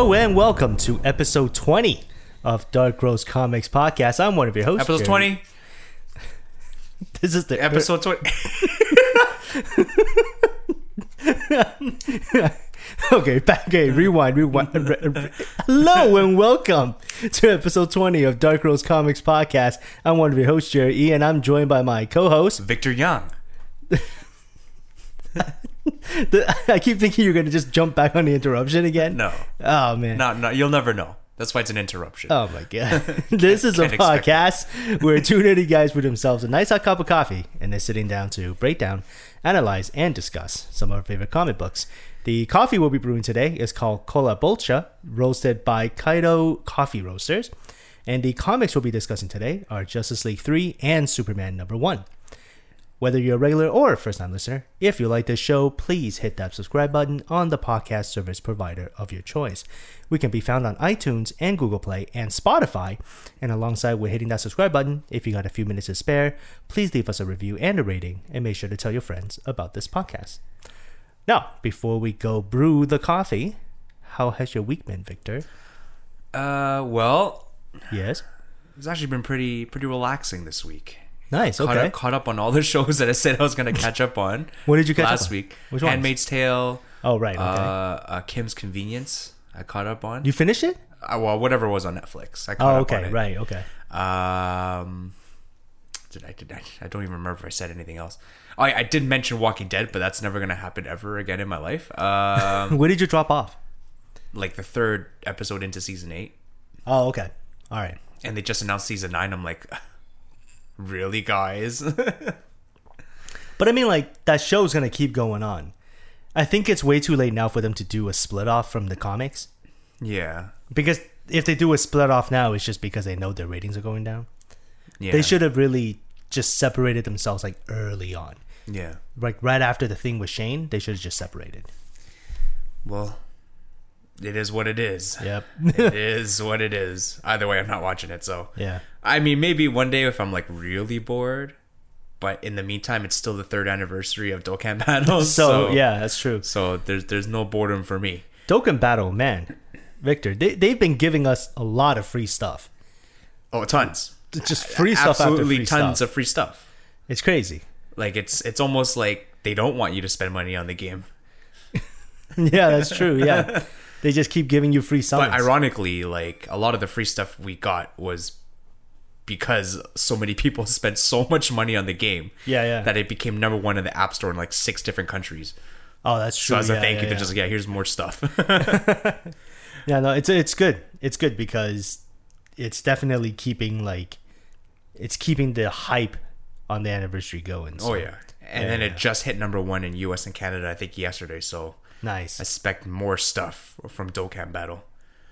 Hello and welcome to episode 20 of Dark Rose Comics Podcast. I'm one of your hosts. Episode Jerry. 20. This is the Episode 20. okay, back. Okay, rewind, rewind. re- re- Hello and welcome to episode 20 of Dark Rose Comics Podcast. I'm one of your hosts, Jerry E, and I'm joined by my co-host. Victor Young. The- I keep thinking you're gonna just jump back on the interruption again. No. Oh man. No, no, you'll never know. That's why it's an interruption. Oh my god. this is a podcast where two nerdy guys with themselves a nice hot cup of coffee and they're sitting down to break down, analyze, and discuss some of our favorite comic books. The coffee we'll be brewing today is called Cola Bolcha, roasted by Kaido Coffee Roasters. And the comics we'll be discussing today are Justice League 3 and Superman number 1. Whether you're a regular or a first time listener, if you like this show, please hit that subscribe button on the podcast service provider of your choice. We can be found on iTunes and Google Play and Spotify. And alongside with hitting that subscribe button, if you got a few minutes to spare, please leave us a review and a rating and make sure to tell your friends about this podcast. Now, before we go brew the coffee, how has your week been, Victor? Uh, well, Yes. it's actually been pretty pretty relaxing this week. Nice. Caught, Okay. up, caught up on all the shows that I said I was going to catch up on. What did you catch up last week? Which ones? Handmaid's Tale. Oh, right. Okay. Uh, uh, Kim's Convenience. I caught up on. you finished it? uh, well, whatever was on Netflix. I caught Oh, up on it. okay. Right. Okay. Um, did I, did I? I don't even remember if I said anything else. Oh, I, I did mention Walking Dead, but that's never gonna happen ever again in my life. Um, Where did you drop off? like the third episode into season eight, Oh, okay. All right. and they just announced season nine. I'm like, really, guys? But I mean, like that show's gonna keep going on. I think it's way too late now for them to do a split off from the comics yeah, because if they do a split off now, it's just because they know their ratings are going down. yeah. They should have really just separated themselves like early on, Yeah. like right after the thing with Shane. They should have just separated. Well, it is what it is. Yep. it is what it is. Either way, I'm not watching it. So yeah. I mean, maybe one day if I'm like really bored. But in the meantime, it's still the third anniversary of Dokkan Battle. So, yeah, that's true. So there's there's no boredom for me. Dokkan Battle, man, Victor, they they've been giving us a lot of free stuff. Oh, tons. Just free stuff Absolutely free tons stuff. of free stuff. It's crazy. Like it's it's almost like they don't want you to spend money on the game. yeah, that's true. Yeah, they just keep giving you free summons. But ironically, like a lot of the free stuff we got was because so many people spent so much money on the game yeah, yeah. that it became number one in the App Store in like six different countries. oh, that's true. So as a thank yeah, you, they're yeah. just like, yeah, here's more stuff. Yeah, no, it's it's good. It's good because it's definitely keeping like it's keeping the hype on the anniversary going. Oh, so oh yeah. And then it just hit number one in US and Canada, I think yesterday. So nice, I expect more stuff from Dokkan Battle.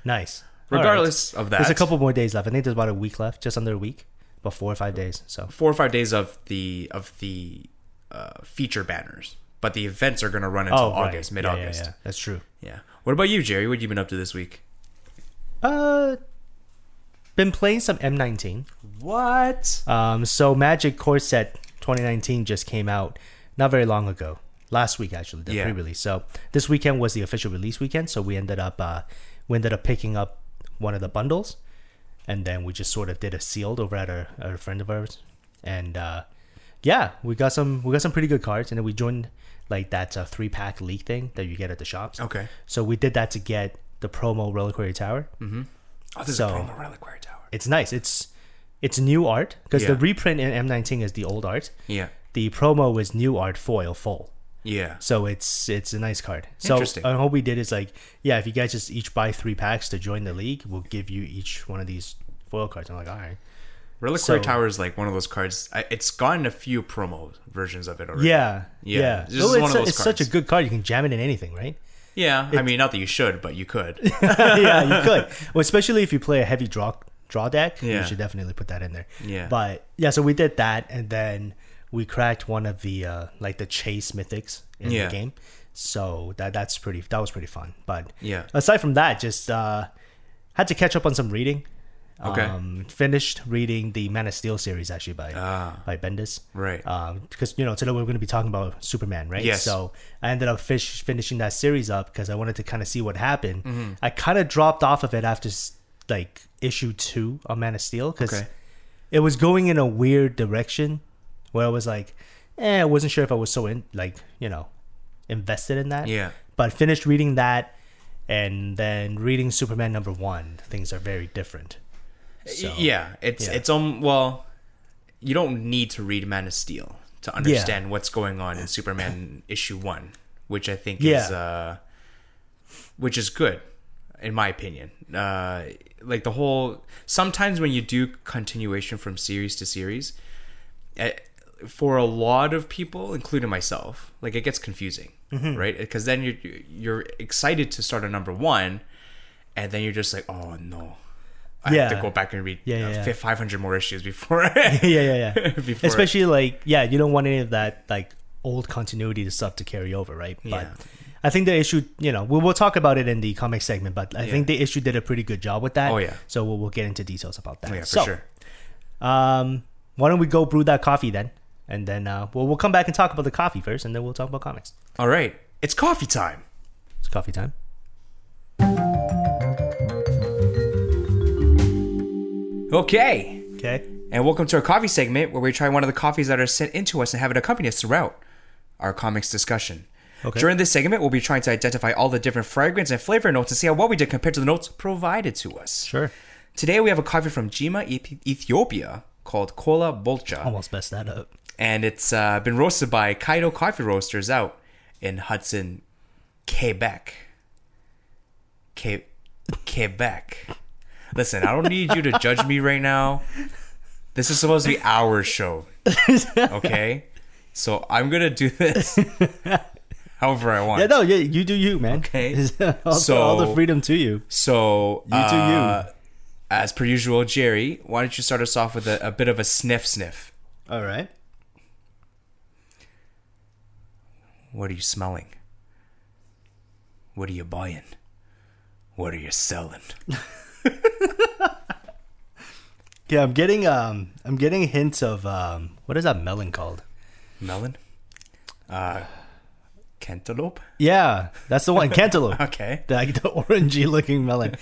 nice. All right. Regardless of that, there's a couple more days left. I think there's about a week left, just under a week, about four or five days. So four or five days of the of the uh, feature banners, but the events are going to run until oh, right. August, Yeah, mid yeah, August. yeah, that's true. Yeah. What about you, Jerry? What have you been up to this week? Uh, been playing some M19. What? Um, so Magic Core Set 2019 just came out not very long ago. Last week actually, the Yeah. pre-release. So this weekend was the official release weekend. So we ended up uh, we ended up picking up one of the bundles, and then we just sort of did a sealed over at a, a friend of ours, and uh, yeah, we got some we got some pretty good cards, and then we joined like that uh, three pack league thing that you get at the shops. Okay. So we did that to get the promo Reliquary Tower. Oh, there's So- a promo Reliquary Tower. It's nice. It's it's new art because the reprint in M19 is the old art Yeah. the promo is new art foil full Yeah. so it's it's a nice card so Interesting. uh, what we did is like yeah if you guys just each buy three packs to join the league we'll give you each one of these foil cards i'm like all right Reliquary So- Tower is like one of those cards. I, it's gotten a few promo versions of it already. yeah Yeah. yeah, This is one it's, of those it's such a good card you can jam it in anything right Yeah. I mean, not that you should, but you could. yeah you could well especially if you play a heavy draw draw deck Yeah. you should definitely put that in there Yeah. but yeah so we did that and then we cracked one of the uh like the chase mythics in Yeah. the game so that that's pretty that was pretty fun but Yeah. aside from that just uh had to catch up on some reading Okay. Um, finished reading the Man of Steel series actually by Ah. by Bendis. Right. Um, because you know today we're going to be talking about Superman, right? Yes. So I ended up fish, finishing that series up because I wanted to kind of see what happened. Mm-hmm. I kind of dropped off of it after like issue two of Man of Steel because Okay. it was going in a weird direction where I was like, eh, I wasn't sure if I was so in like you know invested in that. Yeah. But finished reading that, and then reading Superman number one, things are very different. So, yeah, it's yeah. it's um well, you don't need to read Man of Steel to understand what's going on in Superman issue one, which I think is uh, which is good, in my opinion. Uh, like the whole sometimes when you do continuation from series to series, eh, for a lot of people, including myself, like it gets confusing, Mm-hmm. right? Because then you're you're excited to start a number one, and then you're just like, oh no. I have Yeah. to go back and read Yeah, uh, yeah, yeah. 500 more issues before. yeah, yeah, yeah. Before- Especially like, yeah, you don't want any of that like old continuity stuff to carry over, right? But Yeah. I think the issue, you know, we'll, we'll talk about it in the comic segment, but I Yeah. think the issue did a pretty good job with that. Oh, yeah. So we'll, we'll get into details about that. yeah, for so, sure. Um, why don't we go brew that coffee then? And then uh, we'll, we'll come back and talk about the coffee first, and then we'll talk about comics. All right, it's coffee time. It's coffee time. Okay, Okay. and welcome to our coffee segment where we try one of the coffees that are sent into us and have it accompany us throughout our comics discussion. Okay. During this segment, we'll be trying to identify all the different fragrance and flavor notes and see how well we did compared to the notes provided to us. Sure. Today, we have a coffee from Jima, Ethiopia called Kola Bolcha. Almost messed that up. And it's uh, been roasted by Kaido Coffee Roasters out in Hudson, Quebec. Que- Quebec. Listen, I don't need you to judge me right now. This is supposed to be our show, okay? So I'm gonna do this however I want. Yeah, no, yeah, you do you, man. Okay. all, So- the, all the freedom to you. So You do uh, you. As per usual, Jerry, why don't you start us off with a, a bit of a sniff, sniff? All right. What are you smelling? What are you buying? What are you selling? Yeah, I'm getting um, I'm getting hints of um, what is that melon called? Melon? Uh, cantaloupe? Yeah, that's the one, cantaloupe. Okay. the, like the orangey looking melon.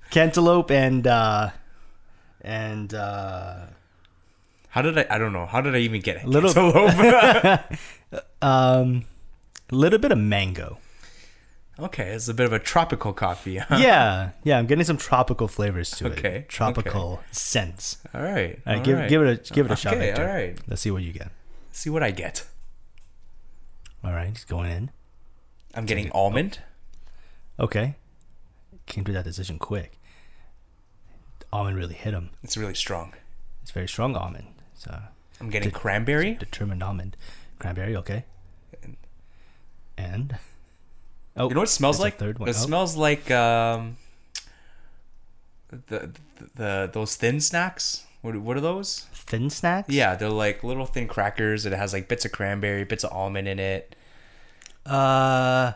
cantaloupe and uh, and uh, How did I? I don't know. How did I even get it? Little- Cantaloupe? um, a little bit of mango. okay, it's a bit of a tropical coffee. Huh? Yeah, yeah, I'm getting some tropical flavors to Okay, it. Okay, tropical scents. All right. All right, all give right. give it a give it a shot. Okay, Victor. all right. Let's see what you get. See what I get. All right, it's going in. I'm getting almond. Okay, came to that decision quick. Almond really hit him. It's really strong. It's very strong almond. So I'm getting Did- cranberry. determined almond, cranberry. Okay, and oh, You know what it smells like? third one. It Oh. smells like um, the, the the those thin snacks. What what are those? thin snacks. Yeah, they're like little thin crackers. It has like bits of cranberry, bits of almond in it. Uh.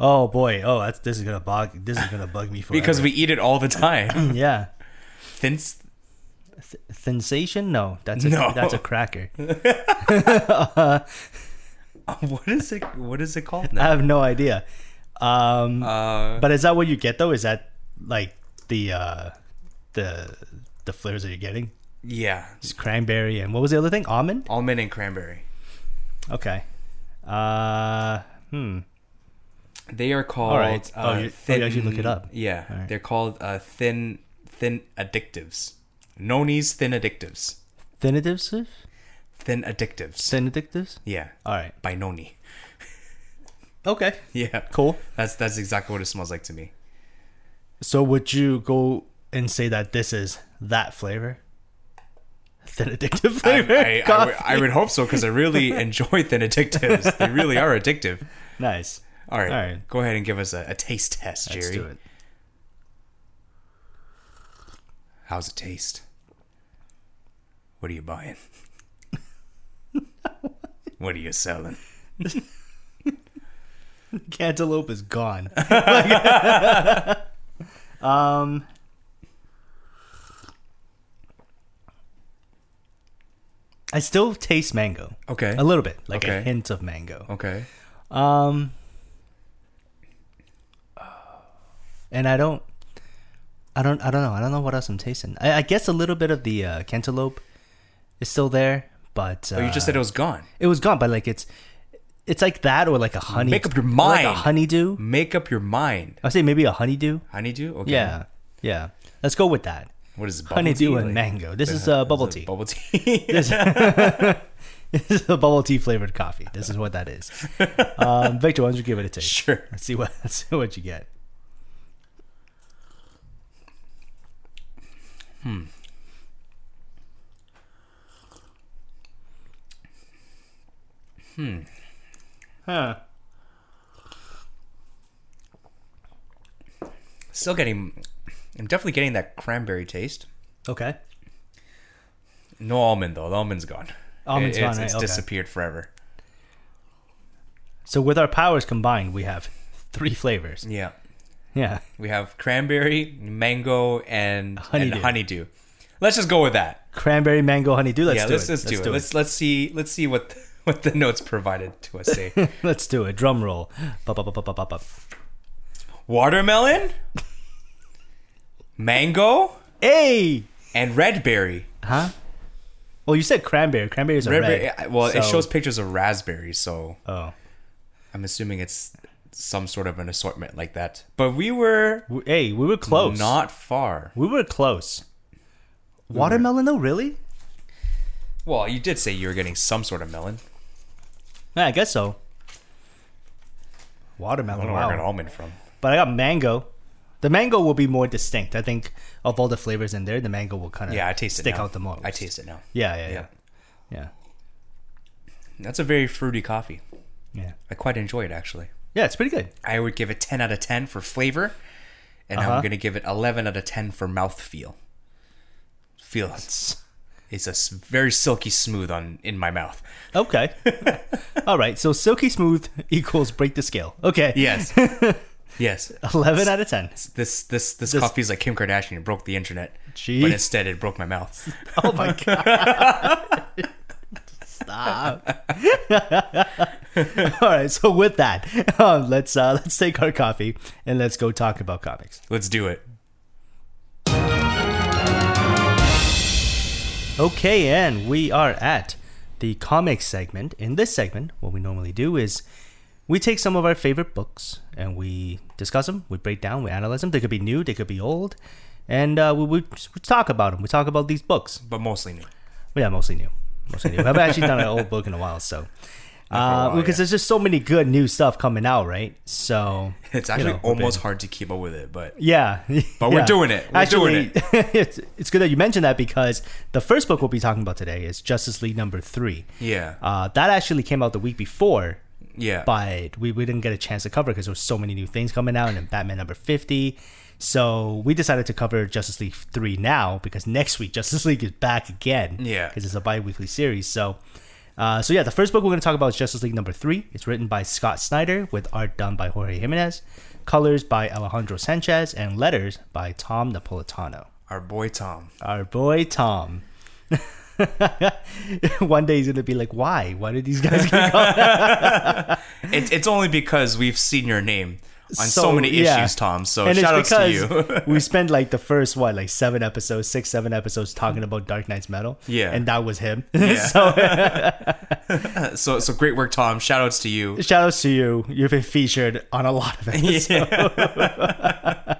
Oh boy! Oh, that's this is gonna bug. This is gonna bug me forever. Because we eat it all the time. yeah. thin. Th- Sensation? No, that's a No. that's a cracker. What is it? What is it called I have no idea. Um, Uh, but is that what you get though? Is that like the uh, the the flavors that you're getting? yeah, It's cranberry and what was the other thing? Almond. almond and cranberry. Okay. Uh, hmm. They are called. All right. Oh, uh, you- oh, you actually look it up. Yeah, right. they're called uh, thin thin addictives. Nonni's thin addictives. Thinitives? Thin addictives. Thinitives? yeah, All right. by Noni. Okay. Yeah, Cool. that's that's exactly what it smells like to me. So would you go and say that this is that flavor? Thin addictive I, flavor. I, I, would. I would hope so because I really enjoy thin addictives. They really are addictive. nice. All right, All right. go ahead and give us a, a taste test, Jerry. Let's do it. How's it taste? What are you buying? what are you selling? Cantaloupe is gone. Um, I still taste mango. Okay. A little bit, like a hint of mango. Okay. Um, and I don't, I don't, I don't know. I don't know what else I'm tasting. I, I guess a little bit of the uh, cantaloupe is still there, but uh, Oh, you just said it was gone. it was gone. But like it's, it's like that or like a honey. Make up your mind. Like a honeydew. Make up your mind. I'll say maybe a honeydew. Honeydew? Okay. Yeah, yeah. Let's go with that. What is it? bubble Honeydew and Like- mango. This is uh, uh, bubble tea. Bubble tea. This is a bubble tea flavored coffee. This is what that is. Um, Victor, why don't you give it a taste? sure. Let's see what let's see what you get. Hmm. Hmm. Huh. Still getting. I'm definitely getting that cranberry taste. Okay. No almond though. The almond's gone. Almond's It- gone, It's, right? it's Okay. disappeared forever. So with our powers combined, we have three flavors. Yeah. Yeah. We have cranberry, mango, and Honeydew. and honeydew. Let's just go with that. Cranberry, mango, honeydew. Let's yeah, do let's, it. let's do it. Let's let's see let's see what what the notes provided to us say. let's do it. Drum roll. Watermelon, mango, Hey. and red berry. Huh? Well, you said cranberry. Cranberries are Red red. berry. Well, it so- shows pictures of raspberries, so Oh. I'm assuming it's some sort of an assortment like that. But we were W- Hey, we were close. not far. We were close. Watermelon, though, really? Well, you did say you were getting some sort of melon. Yeah, I guess so. Watermelon. I don't know where I got wow. almond from. But I got mango. The mango will be more distinct. I think of all the flavors in there, the mango will kind of Yeah, I taste it stick now. out the most. I taste it now. Yeah, yeah, yeah, Yeah. yeah, That's a very fruity coffee. yeah. I quite enjoy it actually. Yeah, it's pretty good. I would give it 10 out of 10 for flavor, and Uh-huh. I'm going to give it 11 out of 10 for mouthfeel. Feels it's a very silky smooth on in my mouth. Okay. all right. So silky smooth equals break the scale. Okay. Yes. yes. Eleven out of ten. This this this, This- coffee is like Kim Kardashian. It broke the internet, Gee. but instead it broke my mouth. Oh my god. Stop. All right, so with that, um, let's uh, let's take our coffee and let's go talk about comics. Let's do it. Okay, and we are at the comics segment. In this segment, what we normally do is we take some of our favorite books and we discuss them, we break down, we analyze them. They could be new, they could be old, and uh, we, we, we talk about them. We talk about these books. But mostly new. Yeah, mostly new. Mostly new. We haven't actually done an old book in a while, so. Uh, while, because yeah. there's just so many good new stuff coming out, right? So It's you actually know, almost hard to keep up with it, but yeah, But we're yeah. doing it. We're doing it. it's it's good that you mentioned that because the first book we'll be talking about today is Justice League number three. yeah, Uh, that actually came out the week before, yeah. but we, we didn't get a chance to cover because there was so many new things coming out and then Batman number 50. So we decided to cover Justice League 3 now because next week Justice League is back again. Yeah. Because it's a bi weekly series. So, uh, so yeah, the first book we're going to talk about is Justice League number 3. It's written by Scott Snyder with art done by Jorge Jimenez, colors by Alejandro Sanchez, and letters by Tom Napolitano. Our boy Tom. Our boy Tom. One day he's going to be like, why? Why did these guys get called? It's it's only because we've seen your name on so, So, many yeah. issues, Tom. So and shout outs to you. we spent like the first what like seven episodes six seven episodes talking about dark nights metal Yeah. and that was him Yeah. so so so great work, Tom. Shout outs to you. shout outs to you you've been featured on a lot of episodes Yeah.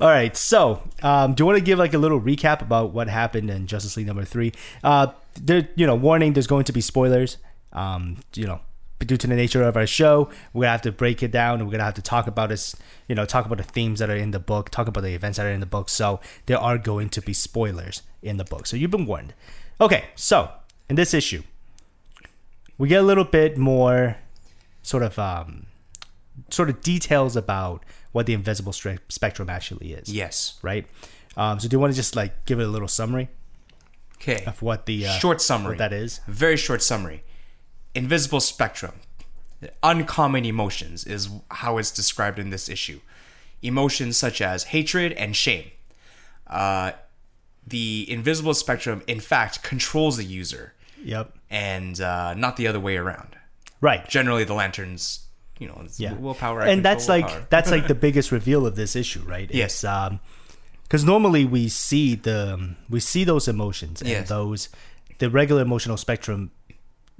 all right so um, do you want to give like a little recap about what happened in justice league number three uh there you know warning there's going to be spoilers um you know due to the nature of our show we're gonna have to break it down and we're gonna have to talk about this you know talk about the themes that are in the book talk about the events that are in the book so there are going to be spoilers in the book so you've been warned okay so in this issue we get a little bit more sort of um sort of details about what the invisible spectrum actually is yes. right um so do you want to just like give it a little summary Okay. of what the uh, Short summary. that is Very short summary. Invisible spectrum. Uncommon emotions is how it's described in this issue. emotions such as hatred and shame. Uh, the invisible spectrum, in fact, controls the user, Yep. and uh, not the other way around. Right. Generally, the lanterns, you know, it's Yeah. willpower. And that's control like that's like the biggest reveal of this issue, right? Yes. It's, um, because normally we see the we see those emotions and Yes. those the regular emotional spectrum.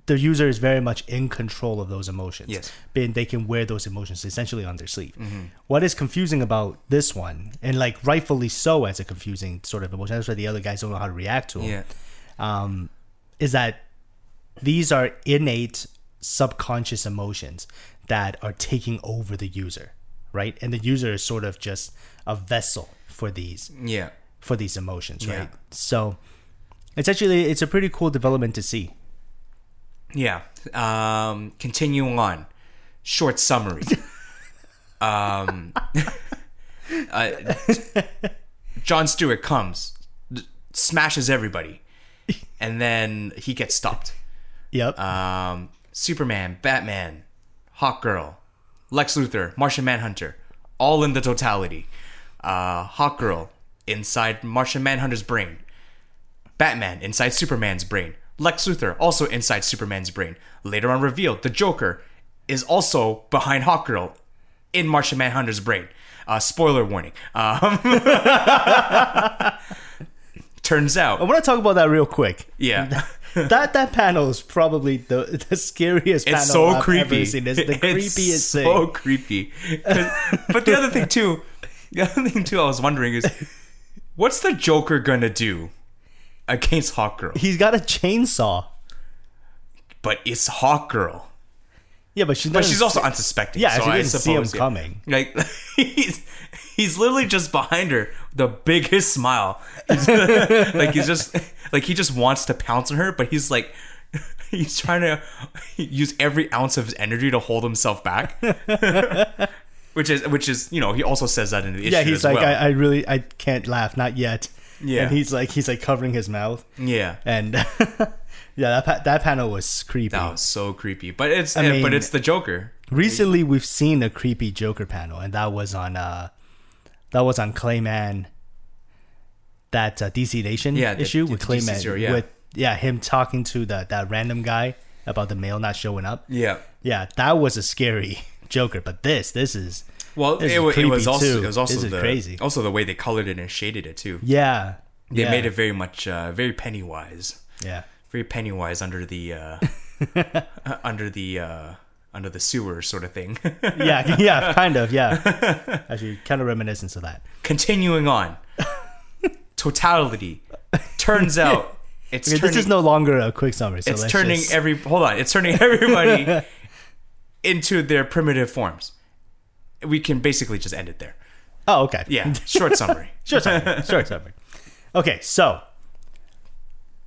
The user is very much in control of those emotions. Yes. Mm-hmm. Being they can wear those emotions essentially on their sleeve. What is confusing about this one, and like rightfully so, as a confusing sort of emotion, that's why the other guys don't know how to react to them yeah, um, is that these are innate subconscious emotions that are taking over the user, right? And the user is sort of just a vessel for these yeah, for these emotions, Yeah. right? So it's actually it's a pretty cool development to see. Yeah. Um, continuing on, short summary. um, uh, John Stewart comes, smashes everybody, and then he gets stopped. Yep. um, Superman, Batman, Hawkgirl, Lex Luthor, Martian Manhunter, all in the totality. Uh, Hawkgirl inside Martian Manhunter's brain. Batman inside Superman's brain. Lex Luthor also inside Superman's brain. Later on revealed, the Joker is also behind Hawkgirl in Martian Manhunter's brain. Uh, spoiler warning. Um, turns out. I want to talk about that real quick. yeah. that that panel is probably the the scariest panel It's so I've creepy. ever seen. It's the It's creepiest so thing. So creepy. but the other thing too, the other thing too, I was wondering is, what's the Joker gonna do against Hawkgirl? He's got a chainsaw. But it's Hawkgirl. Yeah, but she's But she's also unsuspecting. Yeah, so she I didn't see him suppose, yeah. coming. Like he's he's literally just behind her, the biggest smile. He's- like he's just like he just wants to pounce on her, but he's like he's trying to use every ounce of his energy to hold himself back. which is which is you know he also says that in the issue Yeah, he's like, well. I, I really, I can't laugh, not yet. Yeah. and he's like, he's like covering his mouth, yeah. and yeah, that pa- that panel was creepy. That was so creepy, but it's I mean- but it's the Joker. Recently, we've seen a creepy Joker panel, and that was on uh, that was on Clayman. That uh, DC Nation Yeah, the- issue the with Clayman, zero, yeah. with yeah, him talking to the that random guy about the mail not showing up. Yeah. Yeah, that was a scary Joker, but this, this is Well, it, it was also too. it was also This the crazy. also the way they colored it and shaded it too. yeah, They yeah, made it very much uh, very Pennywise. yeah. very Pennywise under the uh, under the uh, under the sewer sort of thing. yeah, yeah, kind of, yeah. Actually, kind of reminiscent of that. Continuing on, totality turns out it's Okay, turning this is no longer a quick summary. So it's turning just- every hold on it's turning everybody into their primitive forms. We can basically just end it there. oh, okay. Yeah, short summary. Short summary. Short summary. Okay, so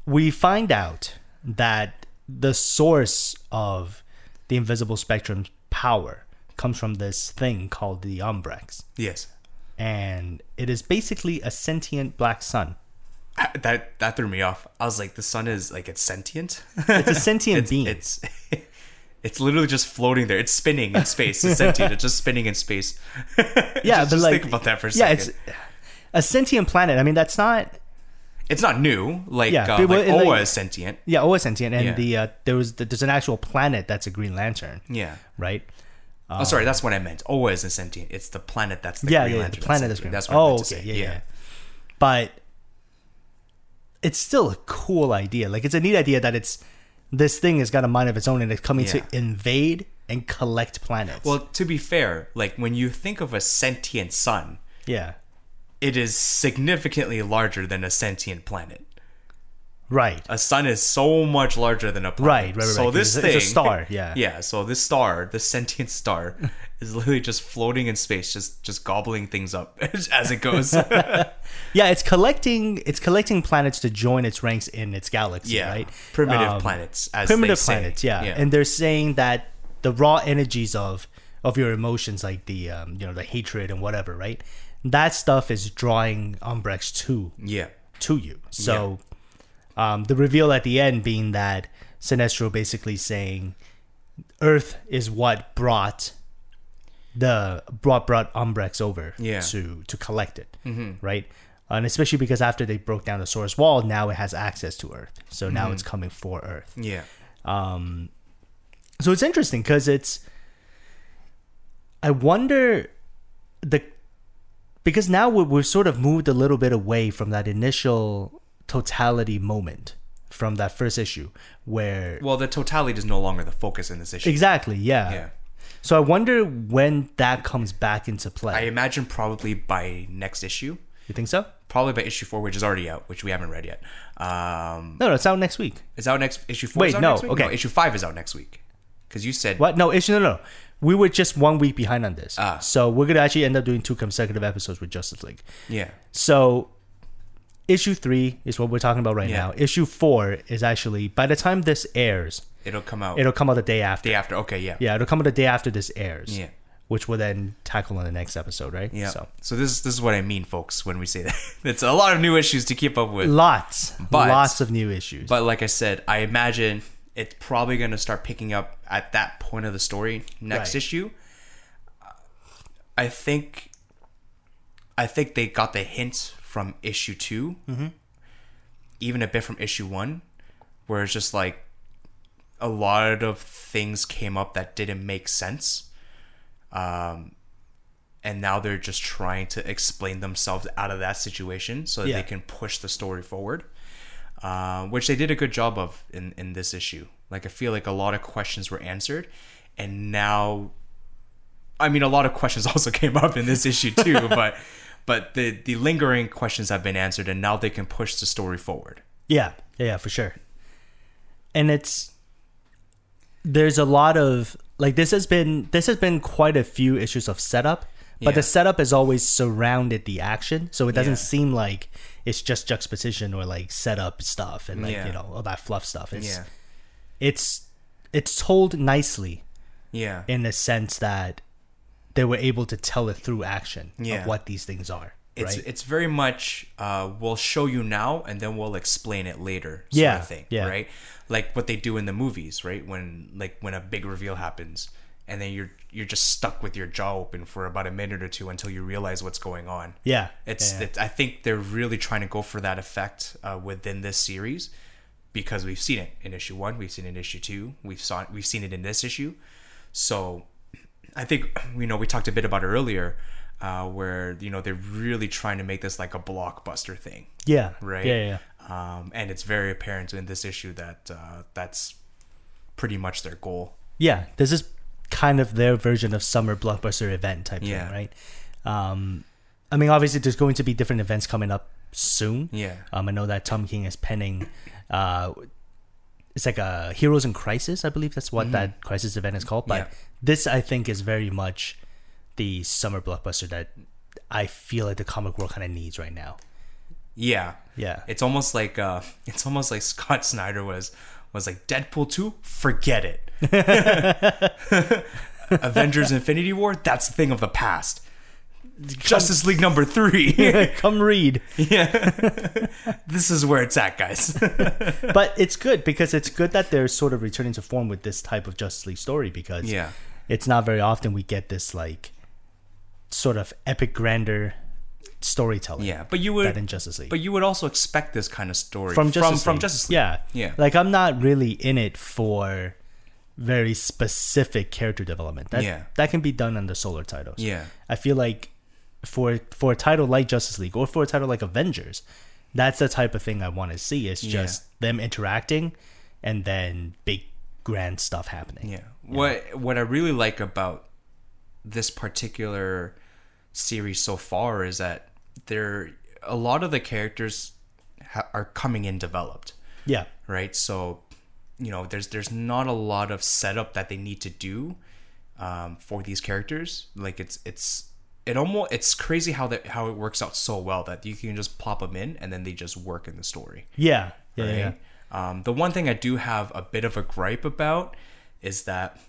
we find out that the source of the invisible spectrum's power comes from this thing called the Umbrax. Yes, And it is basically a sentient black sun. that that threw me off. I was like, the sun is like it's sentient. It's a sentient it's, being. It's it's literally just floating there. It's spinning in space. It's sentient. It's just spinning in space. yeah, just, but just like think about that for a yeah, second. it's a sentient planet. I mean, that's not It's not new. Like Yeah, uh, but like Oa like- is sentient. yeah, always sentient. And Yeah. the uh, there was there's an actual planet that's a Green Lantern, Yeah. right? oh, sorry. That's what I meant. Oa isn't sentient. It's the planet that's the yeah, Green yeah, Lantern. the planet that's is green. That's what I oh, meant to okay, say. yeah, yeah, But it's still a cool idea. Like it's a neat idea that it's this thing has got a mind of its own and it's coming Yeah. to invade and collect planets. Well, to be fair, like when you think of a sentient sun, yeah, it is significantly larger than a sentient planet. Right. A sun is so much larger than a planet. Right, right, right, So right, this it's thing, it's a star, yeah. yeah. So this star, this sentient star, is literally just floating in space, just just gobbling things up as it goes. Yeah, it's collecting it's collecting planets to join its ranks in its galaxy, yeah, right? primitive Um, planets, as primitive they say. planets, yeah. And they're saying that the raw energies of of your emotions, like the um, you know the hatred and whatever, right? That stuff is drawing Umbrax to yeah, to you. So um, the reveal at the end being that Sinestro basically saying Earth is what brought the brought brought Umbrax over Yeah. to to collect it, mm-hmm. right? And especially because after they broke down the Source Wall, now it has access to Earth. So now it's coming for Earth. Yeah. Um, so it's interesting because it's. I wonder the because now we we've sort of moved a little bit away from that initial totality moment from that first issue where Well, the totality is no longer the focus in this issue. exactly yeah. Yeah. So I wonder when that comes back into play. I imagine probably by next issue, you think so? probably by issue four, which is already out, which we haven't read yet. Um, No, no, it's out next week. it's out next issue four? Wait, is out no, next week? okay. issue five is out next week. Because you said What? No, issue no, no. We were just one week behind on this. Ah. So we're gonna actually end up doing two consecutive episodes with Justice League. yeah, So issue three is what we're talking about right Yeah. now. Issue four is actually by the time this airs, it'll come out it'll come out the day after. day after. Okay, yeah, Yeah, it'll come out the day after this airs. Yeah. Which we'll then tackle in the next episode, right? yeah. So So, this this is what I mean, folks, when we say that. it's a lot of new issues to keep up with. lots, But- lots of new issues. But like I said, I imagine it's probably going to start picking up at that point of the story next Right. issue. I think I think they got the hint from issue 2 Mm-hmm. even a bit from issue one, where it's just like a lot of things came up that didn't make sense. Um, and now they're just trying to explain themselves out of that situation so that Yeah. they can push the story forward uh, which they did a good job of in, in this issue. Like I feel like a lot of questions were answered, and now, I mean, a lot of questions also came up in this issue too. but but the the lingering questions have been answered, and now they can push the story forward. Yeah, yeah, yeah, for sure. And it's there's a lot of like this has been this has been quite a few issues of setup, but Yeah. the setup has always surrounded the action, so it doesn't Yeah. seem like it's just juxtaposition or like setup stuff and like Yeah. you know all that fluff stuff. It's Yeah, it's it's told nicely yeah, in the sense that they were able to tell it through action Yeah. of what these things are. it's right? it's very much uh, we'll show you now and then we'll explain it later sort Yeah, of thing yeah. right like what they do in the movies right when like when a big reveal happens and then you're you're just stuck with your jaw open for about a minute or two until you realize what's going on yeah, it's, yeah. it's i think they're really trying to go for that effect uh, within this series because we've seen it in issue one we've seen it in issue two we've saw we've seen it in this issue so I think you know we talked a bit about it earlier, uh, where you know they're really trying to make this like a blockbuster thing, yeah, right? Yeah, yeah. Um, and it's very apparent in this issue that uh, that's pretty much their goal. yeah, this is kind of their version of summer blockbuster event type Yeah. thing, right? Um, I mean, obviously, there's going to be different events coming up soon. Yeah. Um, I know that Tom King is penning. Uh, it's like a Heroes in Crisis, I believe that's what that crisis event is called. But Mm-hmm. Yeah. this, I think, is very much the summer blockbuster that I feel like the comic world kind of needs right now. Yeah, Yeah. It's almost like uh, it's almost like Scott Snyder was was like Deadpool two, forget it. Avengers Infinity War, that's a thing of the past. Justice League number three. Come read. Yeah. this is where it's at, guys. but it's good because it's good that they're sort of returning to form with this type of Justice League story because Yeah. it's not very often we get this like sort of epic grander storytelling. yeah, but you would That in Justice League but you would also expect this kind of story from Justice from League. Justice League. Yeah, Yeah. Like I'm not really in it for very specific character development. That Yeah. that can be done under solar titles. Yeah. I feel like for for a title like Justice League or for a title like Avengers, that's the type of thing I want to see. It's Yeah. just them interacting and then big grand stuff happening. Yeah. What what I really like about this particular series so far is that there a lot of the characters ha- are coming in developed, Yeah. right? So, you know, there's there's not a lot of setup that they need to do um, for these characters. Like it's it's it almost it's crazy how that how it works out so well that you can just plop them in and then they just work in the story. Yeah. Yeah. right? yeah. Um, the one thing I do have a bit of a gripe about is that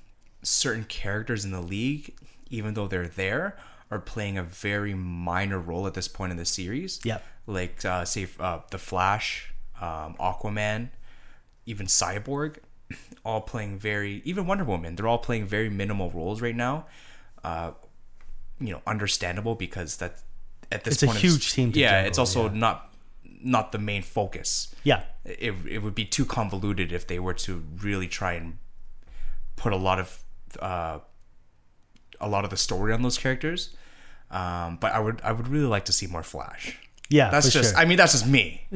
certain characters in the league, even though they're there, are playing a very minor role at this point in the series. Yep. Like, uh, say, uh, the Flash, um, Aquaman, even Cyborg, all playing very, even Wonder Woman, they're all playing very minimal roles right now. Uh, you know understandable because that at this point, It's a point huge team to yeah juggle, it's also yeah. not not the main focus Yeah. it, it would be too convoluted if they were to really try and put a lot of uh, a lot of the story on those characters um, but I would I would really like to see more Flash Yeah. that's just sure. I mean that's just me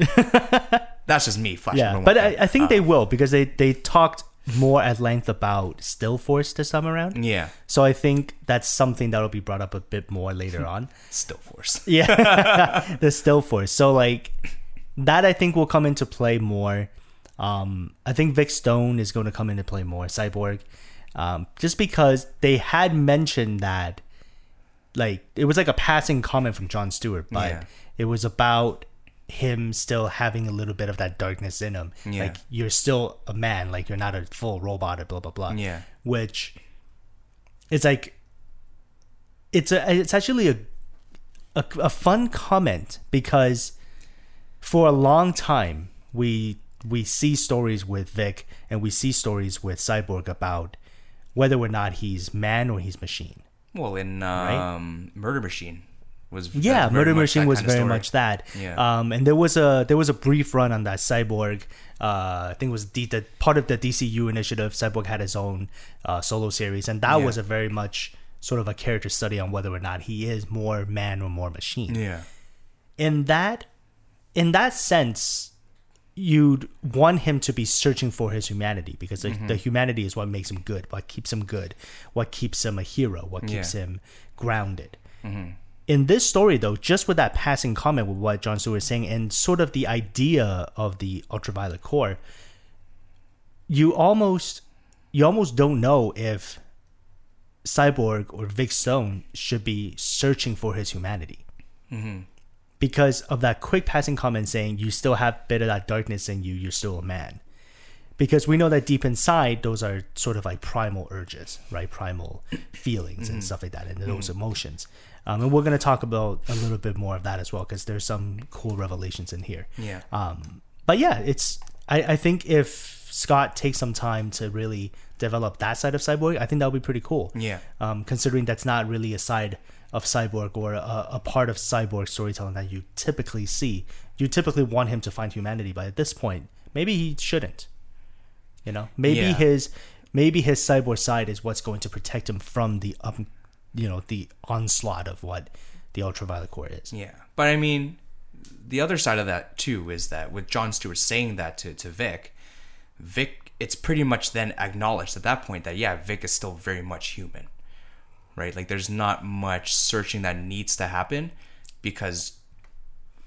that's just me Flash yeah, but I. I think they Uh, will because they they talked more at length about Still Force this time around. yeah So I think that's something that'll be brought up a bit more later on. still force Yeah, the Still Force. So like that, I think will come into play more. Um, I think Vic Stone is going to come into play more. Cyborg, um, just because they had mentioned that, like it was like a passing comment from John Stewart, but Yeah. it was about him still having a little bit of that darkness in him. Yeah. Like you're still a man, like you're not a full robot or blah blah blah. Yeah. Which it's like it's a it's actually a a, a fun comment because for a long time we we see stories with Vic and we see stories with Cyborg about whether or not he's man or he's machine. well in um, Murder Machine was Yeah, Murder Machine was very story. much that. Yeah. Um, and there was a there was a brief run on that Cyborg. Uh, I think it was D, the part of the DCU initiative. Cyborg had his own uh, solo series, and that Yeah. was a very much sort of a character study on whether or not he is more man or more machine. yeah in that in that sense you'd want him to be searching for his humanity because the, Mm-hmm. the humanity is what makes him good what keeps him good what keeps him a hero what keeps Yeah. him grounded Mm-hmm. In this story though just with that passing comment with what john stewart is saying and sort of the idea of the ultraviolet core you almost you almost don't know if cyborg or vic stone should be searching for his humanity mm-hmm. because of that quick passing comment saying you still have a bit of that darkness in you, you're still a man. Because we know that deep inside, those are sort of like primal urges, right? Primal feelings and mm-hmm. stuff like that, and those mm-hmm. emotions. Um, and we're going to talk about a little bit more of that as well, because there's some cool revelations in here. yeah Um, but yeah, it's I, I think if Scott takes some time to really develop that side of Cyborg, I think that would be pretty cool. Yeah. Um, considering that's not really a side of Cyborg or a, a part of Cyborg storytelling that you typically see. You typically want him to find humanity, but at this point, maybe he shouldn't. You know, maybe Yeah. his maybe his cyborg side is what's going to protect him from the up, you know, the onslaught of what the ultraviolet core is. Yeah, but I mean, the other side of that too is that with John Stewart saying that to to Vic, Vic, it's pretty much then acknowledged at that point that yeah, Vic is still very much human, right? Like there's not much searching that needs to happen because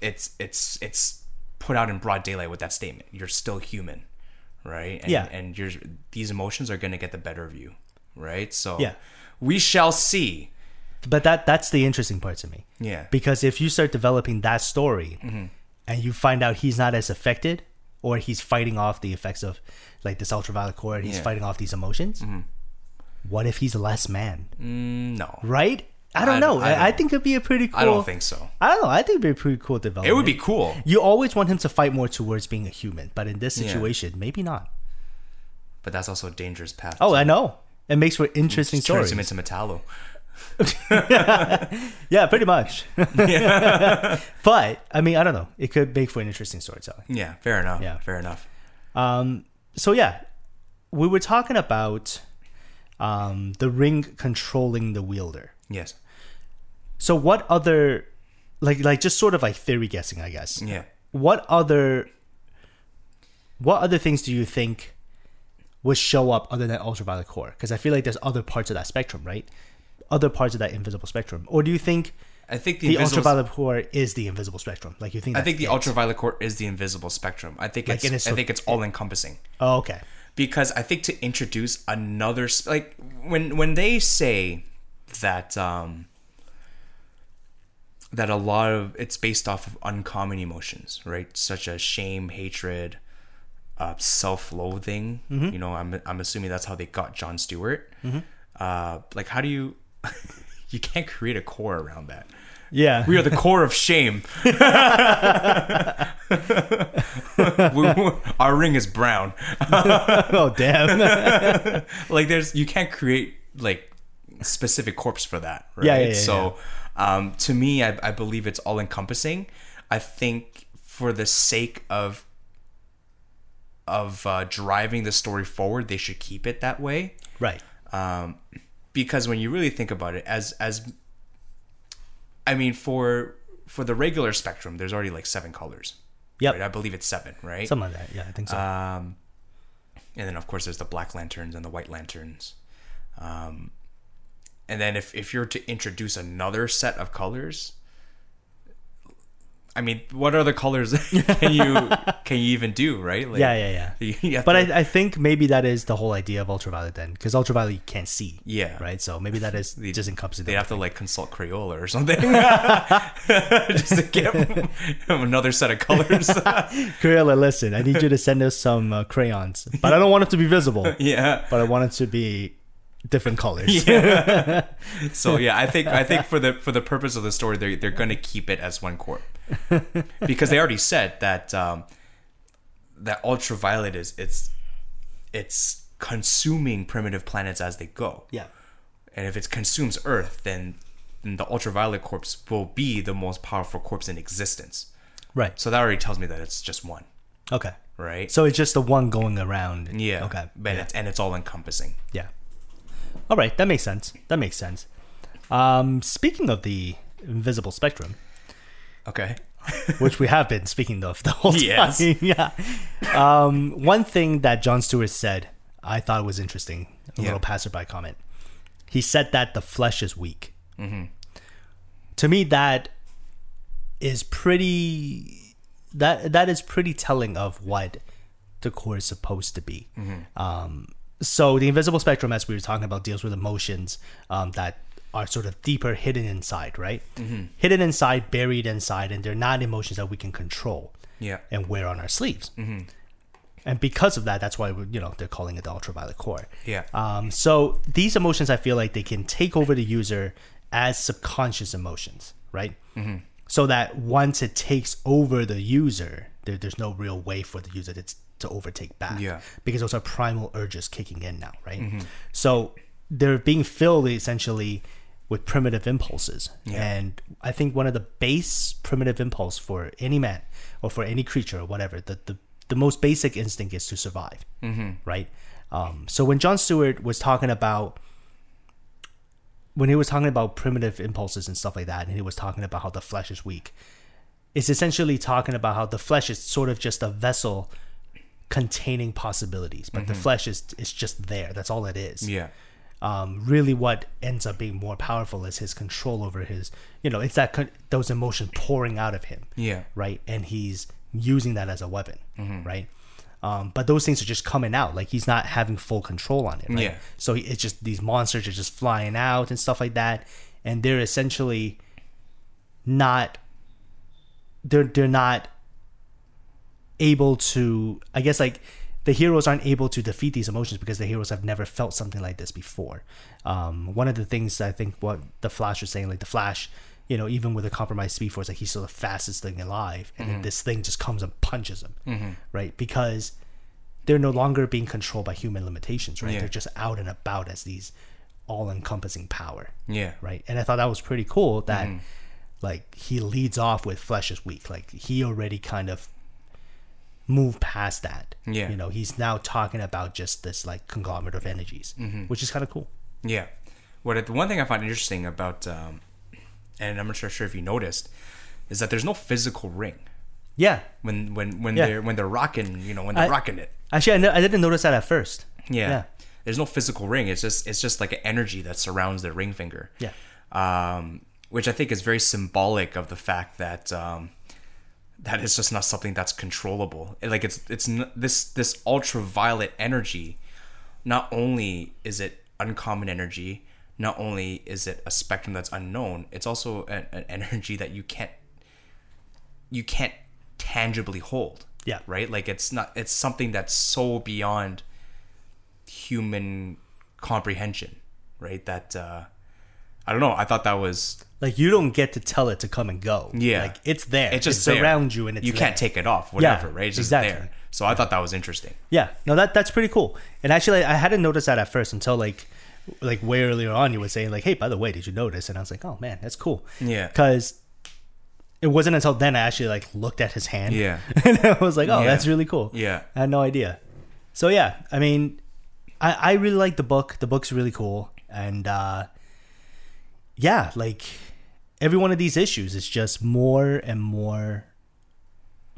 it's it's it's put out in broad daylight with that statement. You're still human, right? And, Yeah. and you're these emotions are gonna get the better of you, right? So Yeah. We shall see. But that that's the interesting part to me. Yeah. Because if you start developing that story and you find out he's not as affected or he's fighting off the effects of like this ultraviolet core and he's Yeah. fighting off these emotions, what if he's less man? Mm, no, Right? I don't I know. don't- I I, I don't- think it'd be a pretty cool I don't think so. I don't know. I think it'd be a pretty cool development. It would be cool. You always want him to fight more towards being a human, but in this Yeah. situation, maybe not. but that's also a dangerous path. Oh, I know. It makes for interesting turns stories. him into Metallo. yeah, pretty much. but I mean, I don't know. It could make for an interesting storytelling. Yeah, fair enough. Yeah. fair enough. Um, so yeah, we were talking about um, the ring controlling the wielder. Yes. So what other, like, like just sort of like theory guessing, I guess. Yeah. What other, what other things do you think would show up other than ultraviolet core? Because I feel like there's other parts of that spectrum, right? Other parts of that invisible spectrum, or do you think I think the, the ultraviolet core is the invisible spectrum? Like you think? I think the it? ultraviolet core is the invisible spectrum. I think Like, it's. it is I think it's all encompassing Oh, okay. because I think to introduce another like when when they say that um that a lot of it's based off of uncommon emotions, right? Such as shame, hatred, uh, self-loathing. Mm-hmm. You know, I'm I'm assuming that's how they got John Stewart. Uh, like, how do you? you can't create a core around that. Yeah. We are the core of shame. our ring is brown. oh damn. Like, there's you can't create like specific corpse for that, right? Yeah, yeah, yeah, so Um, to me, I, I believe it's all encompassing. I think for the sake of of uh, driving the story forward, they should keep it that way. Right. Um, because when you really think about it, as as I mean, for for the regular spectrum, there's already like seven colors. Yeah. Right? I believe it's seven, right? Something like that. Yeah, I think so. Um, and then of course there's the black lanterns and the white lanterns. Um, and then if if you're to introduce another set of colors, I mean, what other colors can you can you even do, right? Like, yeah, yeah, yeah. you- you have But to- I, I think maybe that is the whole idea of ultraviolet then, because ultraviolet you can't see. Yeah. Right. So maybe that is just encompassing. they the have to like consult Crayola or something just to get another set of colors. Crayola, listen, I need you to send us some uh, crayons, but I don't want it to be visible. yeah. But I want it to be different colors. So yeah, I think I think for the for the purpose of the story, they're they're gonna keep it as one corp because they already said that um, that ultraviolet is it's it's consuming primitive planets as they go, Yeah. and if it consumes Earth, then then the ultraviolet corpse will be the most powerful corpse in existence. Right. So that already tells me that it's just one, Okay. right? So it's just the one going around. yeah. Okay. But yeah. it's, and it's all encompassing. Yeah. All right, that makes sense. That makes sense. Um, speaking of the invisible spectrum, Okay. which we have been speaking of the whole time. Yes. yeah. Um, one thing that John Stewart said, I thought was interesting. A Yeah. little passerby comment. He said that the flesh is weak. To me, that is pretty. That that is pretty telling of what the core is supposed to be. Um, so the invisible spectrum, as we were talking about, deals with emotions um, that are sort of deeper, hidden inside, right? Hidden inside, buried inside, and they're not emotions that we can control Yeah. and wear on our sleeves. And because of that, that's why we, you know they're calling it the ultraviolet core. Yeah. Um, so these emotions, I feel like they can take over the user as subconscious emotions, right? So that once it takes over the user, there, there's no real way for the user to, to overtake back. Yeah. Because those are primal urges kicking in now, right? So they're being filled essentially with primitive impulses. And I think one of the base primitive impulse for any man or for any creature or whatever, the, the, the most basic instinct is to survive, right? Um, so when John Stewart was talking about when he was talking about primitive impulses and stuff like that, and he was talking about how the flesh is weak, it's essentially talking about how the flesh is sort of just a vessel containing possibilities, but the flesh is is just there. That's all it is. Yeah. Um, really, what ends up being more powerful is his control over his. You know, it's that con- those emotions pouring out of him. Yeah. Right, and he's using that as a weapon. Right. Um, but those things are just coming out. Like he's not having full control on it. Right? Yeah. So he- it's just these monsters are just flying out and stuff like that, and they're essentially not. They're they're not able to. I guess like the heroes aren't able to defeat these emotions because the heroes have never felt something like this before. Um, one of the things I think what the Flash was saying, like the Flash, you know, even with a compromised Speed Force, like he's still the fastest thing alive, and then mm-hmm. this thing just comes and punches him, mm-hmm. right? Because they're no longer being controlled by human limitations, right? Yeah. They're just out and about as these all-encompassing power, Yeah. right? And I thought that was pretty cool that mm-hmm. like he leads off with flesh is weak. Like he already kind of moved past that. Yeah. You know, he's now talking about just this like conglomerate of energies, which is kind of cool. Yeah. What the one thing I find interesting about, um, and I'm not sure sure if you noticed, is that there's no physical ring Yeah. when when when Yeah. they're when they're rocking. You know, when they're I- rocking it. Actually, I, no- I didn't notice that at first. Yeah. Yeah. There's no physical ring. It's just it's just like an energy that surrounds their ring finger. Yeah. Um, which I think is very symbolic of the fact that um, that is just not something that's controllable. Like it's it's n- this this ultraviolet energy. Not only is it uncommon energy, not only is it a spectrum that's unknown, it's also an, an energy that you can't you can't tangibly hold Yeah. right like it's not it's something that's so beyond human comprehension right that uh i don't know i thought that was Like you don't get to tell it to come and go. Yeah. Like it's there. it's just it's there. around you and it's you can't take it off whatever right it's just exactly. there so i thought that was interesting Yeah, no, that that's pretty cool. And actually, I hadn't noticed that at first until like like way earlier on, you were saying like, "Hey, by the way, did you notice?" And I was like, "Oh man, that's cool." Yeah. because it wasn't until then I actually like looked at his hand. Yeah. and I was like, "Oh, Yeah. that's really cool." Yeah. I had no idea. So yeah, I mean, I I really like the book. The book's really cool, and uh yeah, like every one of these issues is just more and more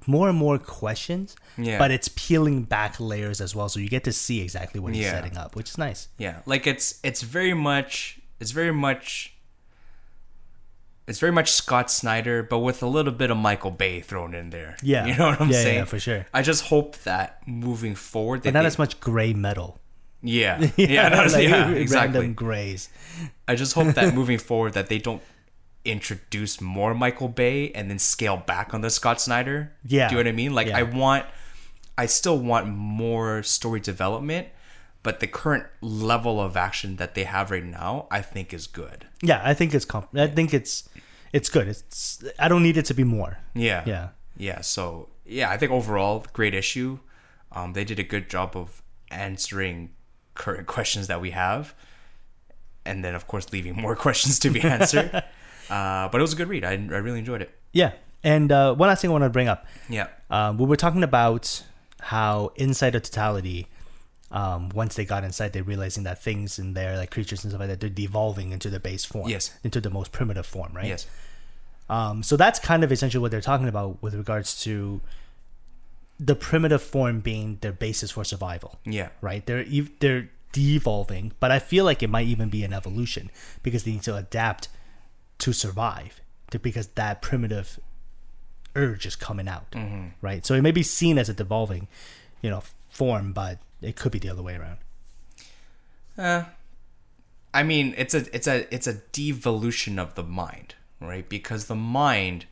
more and more questions Yeah. but it's peeling back layers as well so you get to see exactly what he's Yeah. setting up which is nice Yeah, like it's it's very much it's very much it's very much Scott Snyder, but with a little bit of Michael Bay thrown in there. Yeah. you know what I'm Yeah, yeah, saying yeah, for sure. I just hope that moving forward, that but not they- as much gray metal Yeah, yeah, not as- like yeah, random exactly. grays I just hope that moving forward that they don't introduce more Michael Bay and then scale back on the Scott Snyder. Yeah. do you know what I mean? Like Yeah. I want, I still want more story development, but the current level of action that they have right now, I think is good. yeah i think it's comp- i think it's it's good it's i don't need it to be more Yeah. yeah Yeah. So yeah, I think overall great issue. Um, they did a good job of answering current questions that we have, and then of course leaving more questions to be answered. uh, but it was a good read. I, I really enjoyed it. yeah and uh, one last thing i want to bring up Yeah. um, we were talking about how inside of totality um, once they got inside they're realizing that things in there like creatures and stuff like that they're devolving into the base form Yes. into the most primitive form right Yes. Um, so that's kind of essentially what they're talking about with regards to the primitive form being their basis for survival, Yeah. right? They're ev- they're devolving, but I feel like it might even be an evolution because they need to adapt to survive, to, because that primitive urge is coming out, right? So it may be seen as a devolving, you know, form, but it could be the other way around. Uh, I mean, it's a it's a it's a devolution of the mind, right? Because the mind,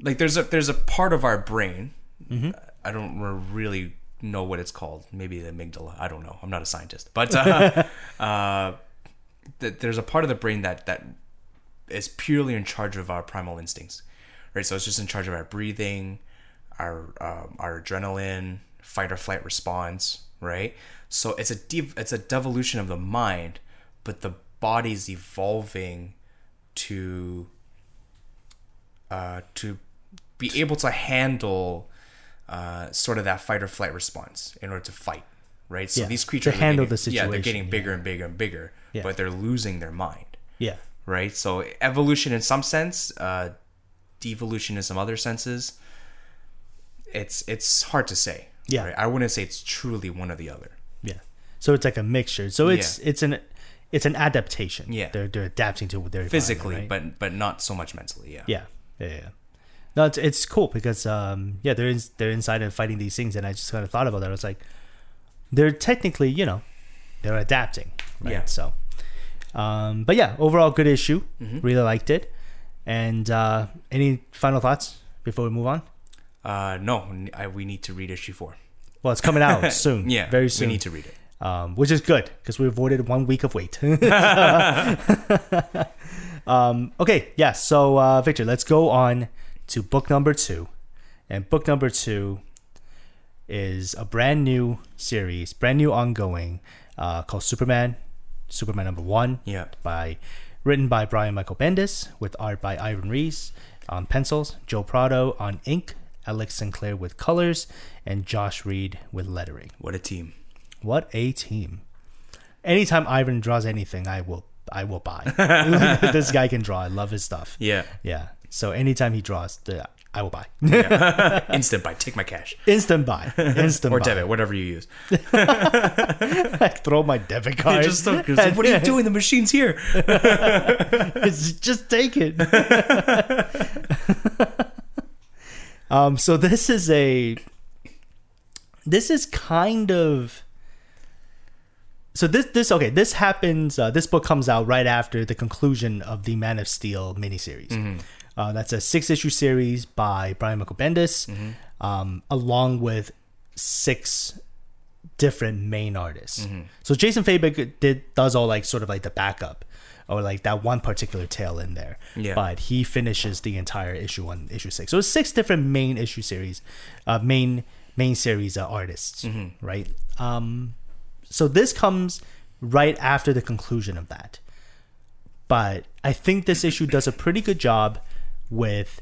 like, there's a there's a part of our brain. I don't really know what it's called. Maybe the amygdala. I don't know. I'm not a scientist, but uh, uh, th- there's a part of the brain that that is purely in charge of our primal instincts, right? So it's just in charge of our breathing, our um, our adrenaline, fight or flight response, right? So it's a dev- it's a devolution of the mind, but the body's evolving to uh, to be able to handle uh, sort of that fight or flight response in order to fight, right? So Yeah, these creatures are handle getting- the Yeah, they're getting bigger and bigger and bigger, Yeah. but they're losing their mind Yeah, right? So evolution in some sense, uh, devolution in some other senses. It's it's hard to say. Yeah. right? I wouldn't say it's truly one or the other. yeah. So it's like a mixture. So it's it's an it's an adaptation. Yeah. they're they're adapting to their Physically, environment, right? but but not so much mentally. Yeah. Yeah, yeah, yeah. No, it's, it's cool because um, yeah, they're in, they're inside and fighting these things, and I just kind of thought about that. I was like, they're technically, you know, they're adapting, right? Yeah. So, um, but yeah, overall good issue. Mm-hmm. Really liked it. And uh, any final thoughts before we move on? Uh, no, I, we need to read issue four. Well, it's coming out soon. Yeah, very soon. We need to read it. um, which is good because we avoided one week of wait. um, okay, yeah. So uh, Victor, let's go on to book number two, and book number two is a brand new series, brand new ongoing, uh, called Superman, Superman number one, Yeah. by written by Brian Michael Bendis with art by Ivan Reis on pencils, Joe Prado on ink, Alex Sinclair with colors, and Josh Reed with lettering. What a team. What a team! Anytime Ivan draws anything, I will I will buy. this guy can draw. I love his stuff. Yeah. Yeah. So anytime he draws, the, I will buy. Instant buy. Take my cash Instant buy. Instant buy. or buy. debit, whatever you use. I Throw my debit card. Just don't- what are you doing? The machine's here. It's- just take it. um. So this is a. This is kind of. So this this okay this happens uh, this book comes out right after the conclusion of the Man of Steel miniseries. Uh, that's a six issue series by Brian Michael Bendis, um, along with six different main artists. So Jason Fabok did does all like sort of like the backup or like that one particular tale in there. Yeah. But he finishes the entire issue on issue six. So it's six different main issue series, uh, main main series uh, artists, right? Um, so this comes right after the conclusion of that. But I think this issue does a pretty good job with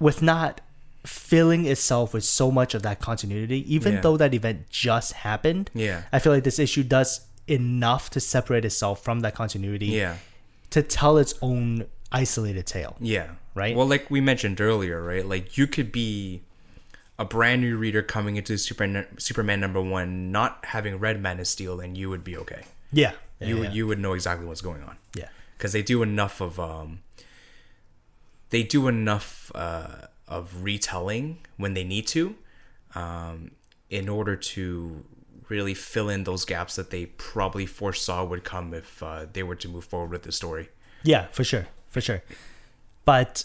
with not filling itself with so much of that continuity, even Yeah. though that event just happened. Yeah. I feel like this issue does enough to separate itself from that continuity Yeah. to tell its own isolated tale. Yeah. Right? Well, like we mentioned earlier, right? Like you could be a brand new reader coming into Superman, Superman number one, not having read Man of Steel, and you would be okay. Yeah. You yeah, you would know exactly what's going on yeah. because they do enough of um. They do enough uh, of retelling when they need to, um, in order to really fill in those gaps that they probably foresaw would come if uh, they were to move forward with the story. Yeah, for sure, for sure. But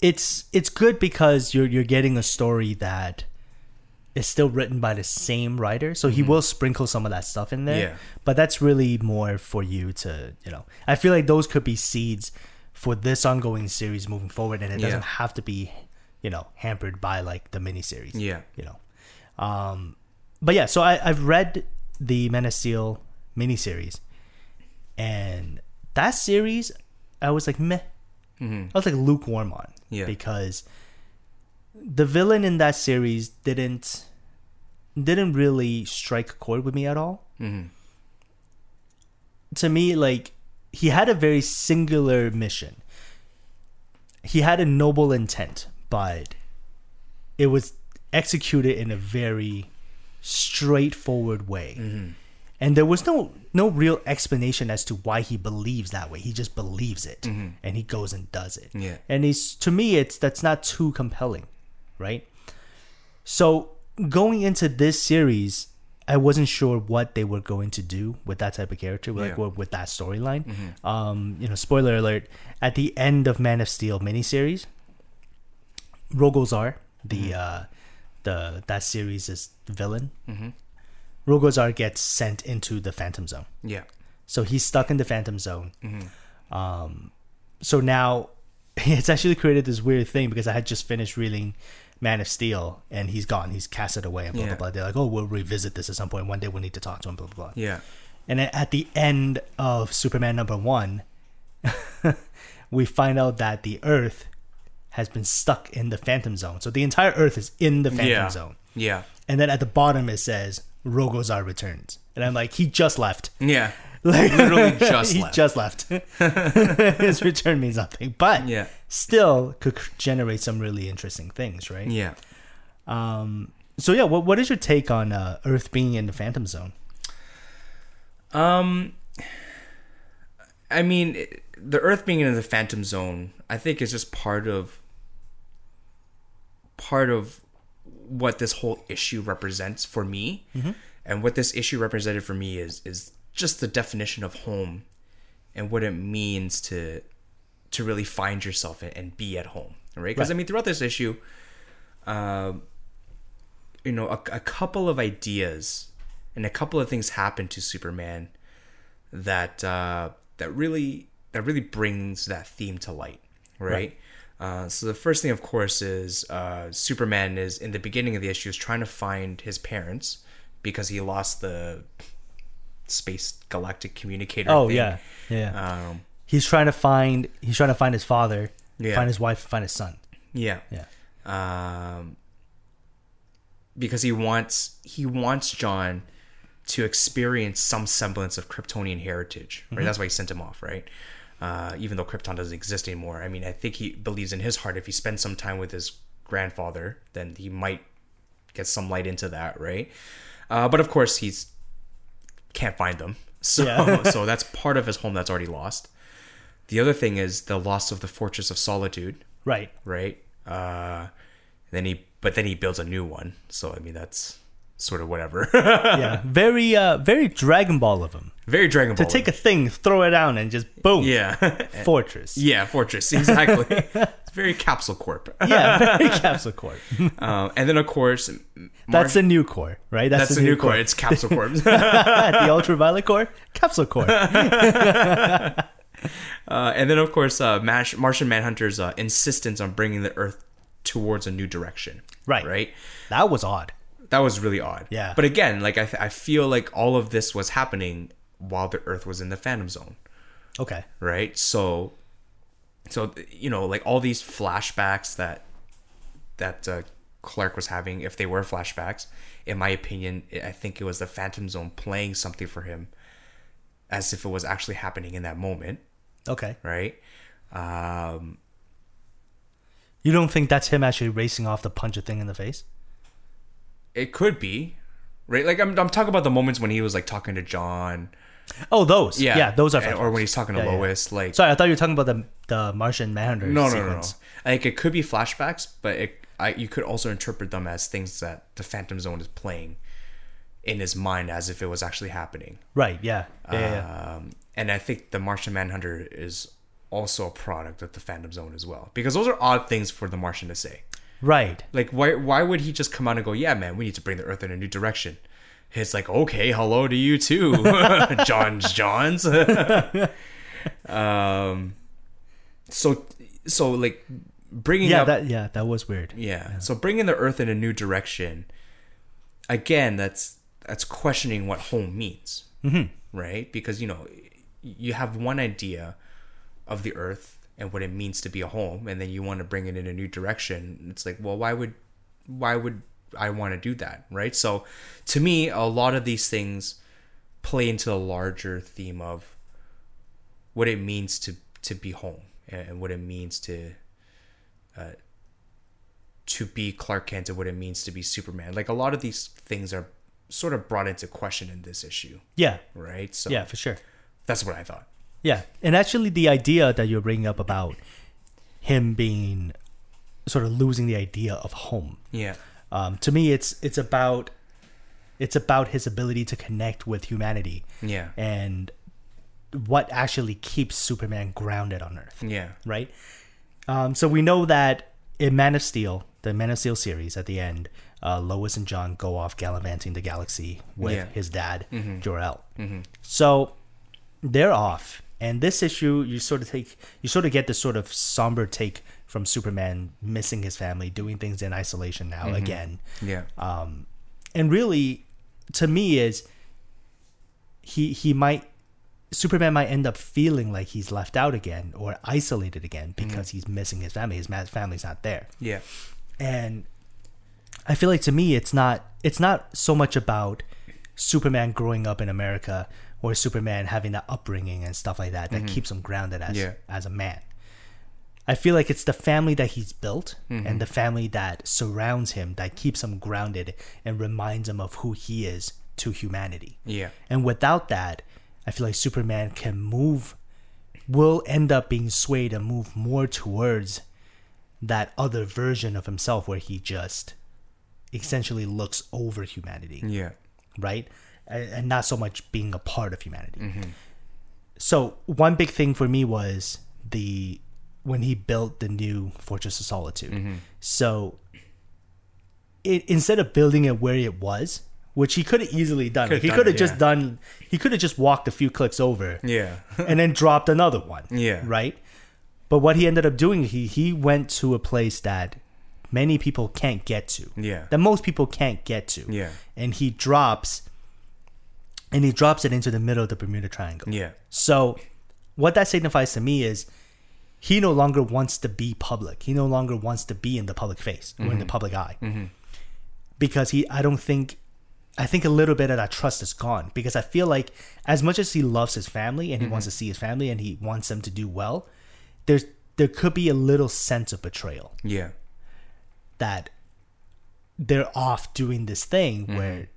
it's it's good because you're you're getting a story that is still written by the same writer, so he will sprinkle some of that stuff in there. Mm-hmm. Yeah. But that's really more for you to you know. I feel like those could be seeds for this ongoing series moving forward, and it doesn't Yeah. have to be you know hampered by like the miniseries. Yeah. you know. Um, but yeah, so I, I've read the Men of Steel miniseries, and that series, I was like meh. I was like lukewarm on, Yeah. because the villain in that series didn't didn't really strike a chord with me at all. To me, like he had a very singular mission. He had a noble intent, but it was executed in a very straightforward way. Mm-hmm. And there was no no real explanation as to why he believes that way. He just believes it mm-hmm. and he goes and does it. Yeah. And he's to me it's that's not too compelling, right? So going into this series, I wasn't sure what they were going to do with that type of character, like Yeah. with, that storyline. Um, you know, spoiler alert: at the end of Man of Steel miniseries, Rogol Zaar, the uh, the that series is villain. Rogol Zaar gets sent into the Phantom Zone, Yeah. so he's stuck in the Phantom Zone. Um, so now it's actually created this weird thing because I had just finished reading Man of Steel and he's gone. He's casted away and blah Yeah. blah blah. They're like, oh, we'll revisit this at some point. One day we'll need to talk to him. Blah blah blah. Yeah. And then at the end of Superman number one, we find out that the Earth has been stuck in the Phantom Zone. So the entire Earth is in the Phantom yeah. Zone. Yeah. And then at the bottom it says Rogol Zaar returns. And I'm like, he just left. Yeah. Like Literally just he left. just left. His return means nothing, but Yeah. still could generate some really interesting things, right? Yeah. Um. So yeah, what what is your take on uh, Earth being in the Phantom Zone? Um, I mean, it- the Earth being in the Phantom Zone, I think is just part of part of what this whole issue represents for me, and what this issue represented for me is is just the definition of home, and what it means to to really find yourself and, and be at home, right? Because I mean, throughout this issue, um, you know, a, a couple of ideas and a couple of things happen to Superman that uh, that really that really brings that theme to light, right? Uh, so the first thing, of course, is uh, Superman is in the beginning of the issue is trying to find his parents because he lost the space galactic communicator. Oh thing. yeah, yeah. Um, he's trying to find he's trying to find his father, Yeah. find his wife, find his son. yeah. Yeah. um, because he wants he wants Jon to experience some semblance of Kryptonian heritage. Right, that's why he sent him off. Right, uh, even though Krypton doesn't exist anymore. I mean, I think he believes in his heart if he spends some time with his grandfather, then he might get some light into that. Right, uh, but of course he's can't find them. So Yeah. so that's part of his home that's already lost. The other thing is the loss of the Fortress of Solitude Right. right? Uh, then he, but then he builds a new one. So I mean, that's sort of whatever. Yeah. very uh very Dragon Ball of him. Very Dragon Ball. To take a thing, throw it down, and just boom. yeah, Fortress. yeah, Fortress exactly. Very Capsule Corp. Yeah, very Capsule Corp. Um, and then of course, Mar- That's the new core, right? that's the new core. It's Capsule Corp. the ultraviolet core, Capsule Core. uh, and then of course, uh, Mash- Martian Manhunter's uh, insistence on bringing the Earth towards a new direction. Right. Right. That was odd. that was really odd. Yeah. But again, like I, th- I feel like all of this was happening while the Earth was in the Phantom Zone, Okay. right? So, so you know, like all these flashbacks that that uh, Clark was having, if they were flashbacks, in my opinion, I think it was the Phantom Zone playing something for him, as if it was actually happening in that moment, Okay. right? Um, You don't think that's him actually racing off to punch a thing in the face? it could be, right? Like I'm, I'm talking about the moments when he was like talking to Jon. Oh, those. Yeah, Yeah, those are. and- or when he's talking to Yeah, yeah. Lois, like Sorry, I thought you were talking about the the Martian Manhunter no, no, no, no. Like it could be flashbacks, but it, I, you could also interpret them as things that the Phantom Zone is playing in his mind as if it was actually happening. Right. Yeah. Yeah. yeah, yeah. Um, and I think the Martian Manhunter is also a product of the Phantom Zone as well, because those are odd things for the Martian to say. Right. Like, why why would he just come out and go, "Yeah, man, we need to bring the Earth in a new direction"? It's like, okay, hello to you too, J'onn J'onzz. um, so so like bringing Yeah. up That. Yeah. That was weird. yeah. So bringing the Earth in a new direction, again, that's that's questioning what home means, mm-hmm. right? Because you know, you have one idea of the Earth and what it means to be a home, and then you want to bring it in a new direction. It's like, well, why would why would I want to do that, right? So, to me, a lot of these things play into the larger theme of what it means to to be home and what it means to uh, to be Clark Kent and what it means to be Superman. Like a lot of these things are sort of brought into question in this issue, Yeah. right? So Yeah. For sure. that's what I thought. Yeah, and actually, the idea that you're bringing up about him being sort of losing the idea of home, Yeah. um, to me, it's it's about it's about his ability to connect with humanity Yeah. and what actually keeps Superman grounded on Earth, Yeah. right? Um, so we know that in Man of Steel, the Man of Steel series, at the end, uh, Lois and Jon go off gallivanting the galaxy with Yeah. his dad, Jor-El. So they're off, and this issue you sort of take, you sort of get this sort of somber take from Superman missing his family, doing things in isolation now again, Yeah. um, and really, to me, is he he might Superman might end up feeling like he's left out again or isolated again mm-hmm. because he's missing his family. His family's not there, yeah. and I feel like to me, it's not it's not so much about Superman growing up in America or Superman having that upbringing and stuff like that that mm-hmm. keeps him grounded as Yeah. as a man. I feel like it's the family that he's built and mm-hmm. the family that surrounds him that keeps him grounded and reminds him of who he is to humanity. Yeah. And without that, I feel like Superman can move, will end up being swayed and move more towards that other version of himself where he just essentially looks over humanity, Yeah. right? And, not so much being a part of humanity. Mm-hmm. So, one big thing for me was the when he built the new Fortress of Solitude. Mm-hmm. So, it instead of building it where it was, which he could have easily done, Could've he could have just yeah. done, he could have just walked a few clicks over Yeah. and then dropped another one. Yeah. Right? But what he ended up doing, he he went to a place that many people can't get to. Yeah. That most people can't get to. Yeah. And he drops and he drops it into the middle of the Bermuda Triangle. Yeah. So what that signifies to me is he no longer wants to be public. He no longer wants to be in the public face or in the mm-hmm. public eye. Mm-hmm. Because he I don't think I think a little bit of that trust is gone because I feel like as much as he loves his family and he wants mm-hmm. to see his family and he wants them to do well, there's there could be a little sense of betrayal Yeah. that they're off doing this thing mm-hmm. where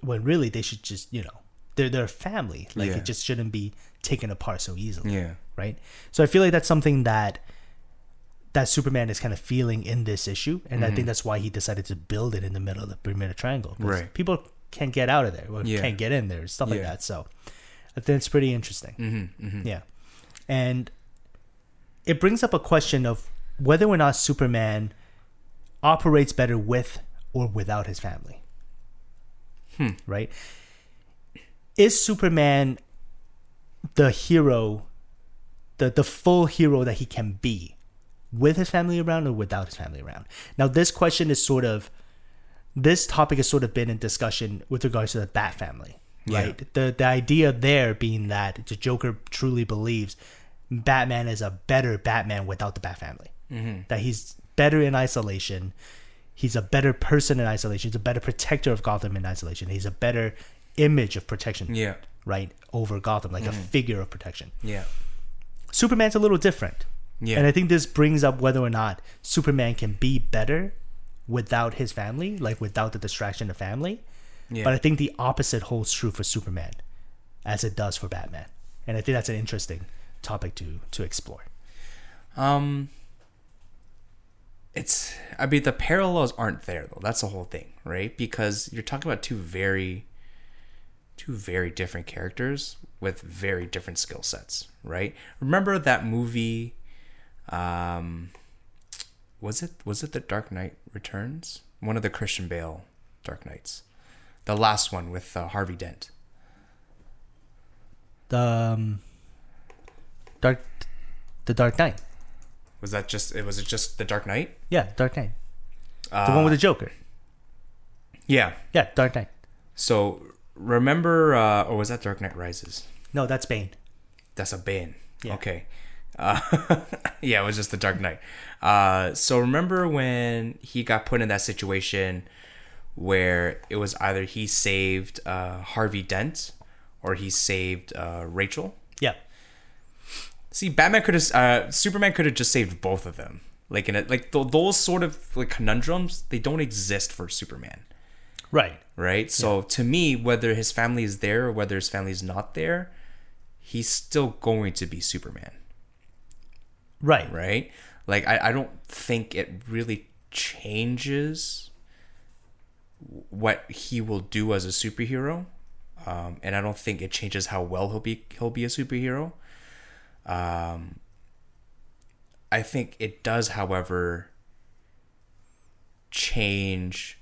when really they should just, you know, they're they're a family. Like Yeah. it just shouldn't be taken apart so easily Yeah. right? So I feel like that's something that that Superman is kind of feeling in this issue, and I think mm-hmm. that's why he decided to build it in the middle of the Bermuda Triangle. Right. People can't get out of there, or Yeah. can't get in there, stuff like Yeah. that. So I think it's pretty interesting. Mm-hmm, Yeah, and it brings up a question of whether or not Superman operates better with or without his family. Hmm. Right? Is Superman the hero, the the full hero that he can be, with his family around or without his family around? Now, this question is sort of this topic has sort of been in discussion with regards to the Bat family, Yeah. right? The the idea there being that the Joker truly believes Batman is a better Batman without the Bat family. Mm-hmm. That he's better in isolation. He's a better person in isolation. He's a better protector of Gotham in isolation. He's a better image of protection, Yeah. right, over Gotham, like a figure of protection. Yeah. Superman's a little different. Yeah. And I think this brings up whether or not Superman can be better without his family, like without the distraction of family. Yeah. But I think the opposite holds true for Superman as it does for Batman. And I think that's an interesting topic to to explore. Um it's I mean the parallels aren't there though. That's the whole thing, right? Because you're talking about two very two very different characters with very different skill sets, right? Remember that movie um was it was it The Dark Knight Returns? One of the Christian Bale Dark Knights. The last one with uh, Harvey Dent. The um, Dark the Dark Knight. Was that just it was it just The Dark Knight? Yeah, Dark Knight. The Uh, one with the Joker. Yeah. Yeah, Dark Knight. So remember uh or was that Dark Knight Rises? No, that's Bane. That's a Bane. Yeah. Okay. Uh, yeah, it was just the Dark Knight. Uh, so remember when he got put in that situation where it was either he saved uh, Harvey Dent or he saved uh, Rachel? Yeah. See, Batman could have, uh, Superman could have just saved both of them. Like in a, like th- those sort of like conundrums, they don't exist for Superman, Right. right? So to me, whether his family is there or whether his family is not there, he's still going to be Superman. Right. right? Like I, I don't think it really changes what he will do as a superhero, um, and I don't think it changes how well he'll be he'll be a superhero. Um, I think it does, however, change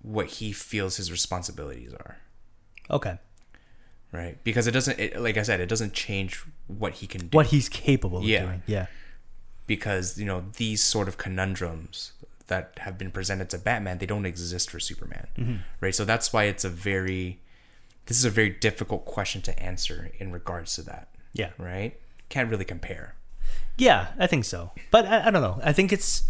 what he feels his responsibilities are Okay. Right because it doesn't it, like i said it doesn't change what he can do What he's capable of Yeah. doing. Yeah. because you know these sort of conundrums that have been presented to Batman they don't exist for Superman Mm-hmm. right so that's why it's a very this is a very difficult question to answer in regards to that Yeah. right can't really compare Yeah, I think so. But I, I don't know. I think it's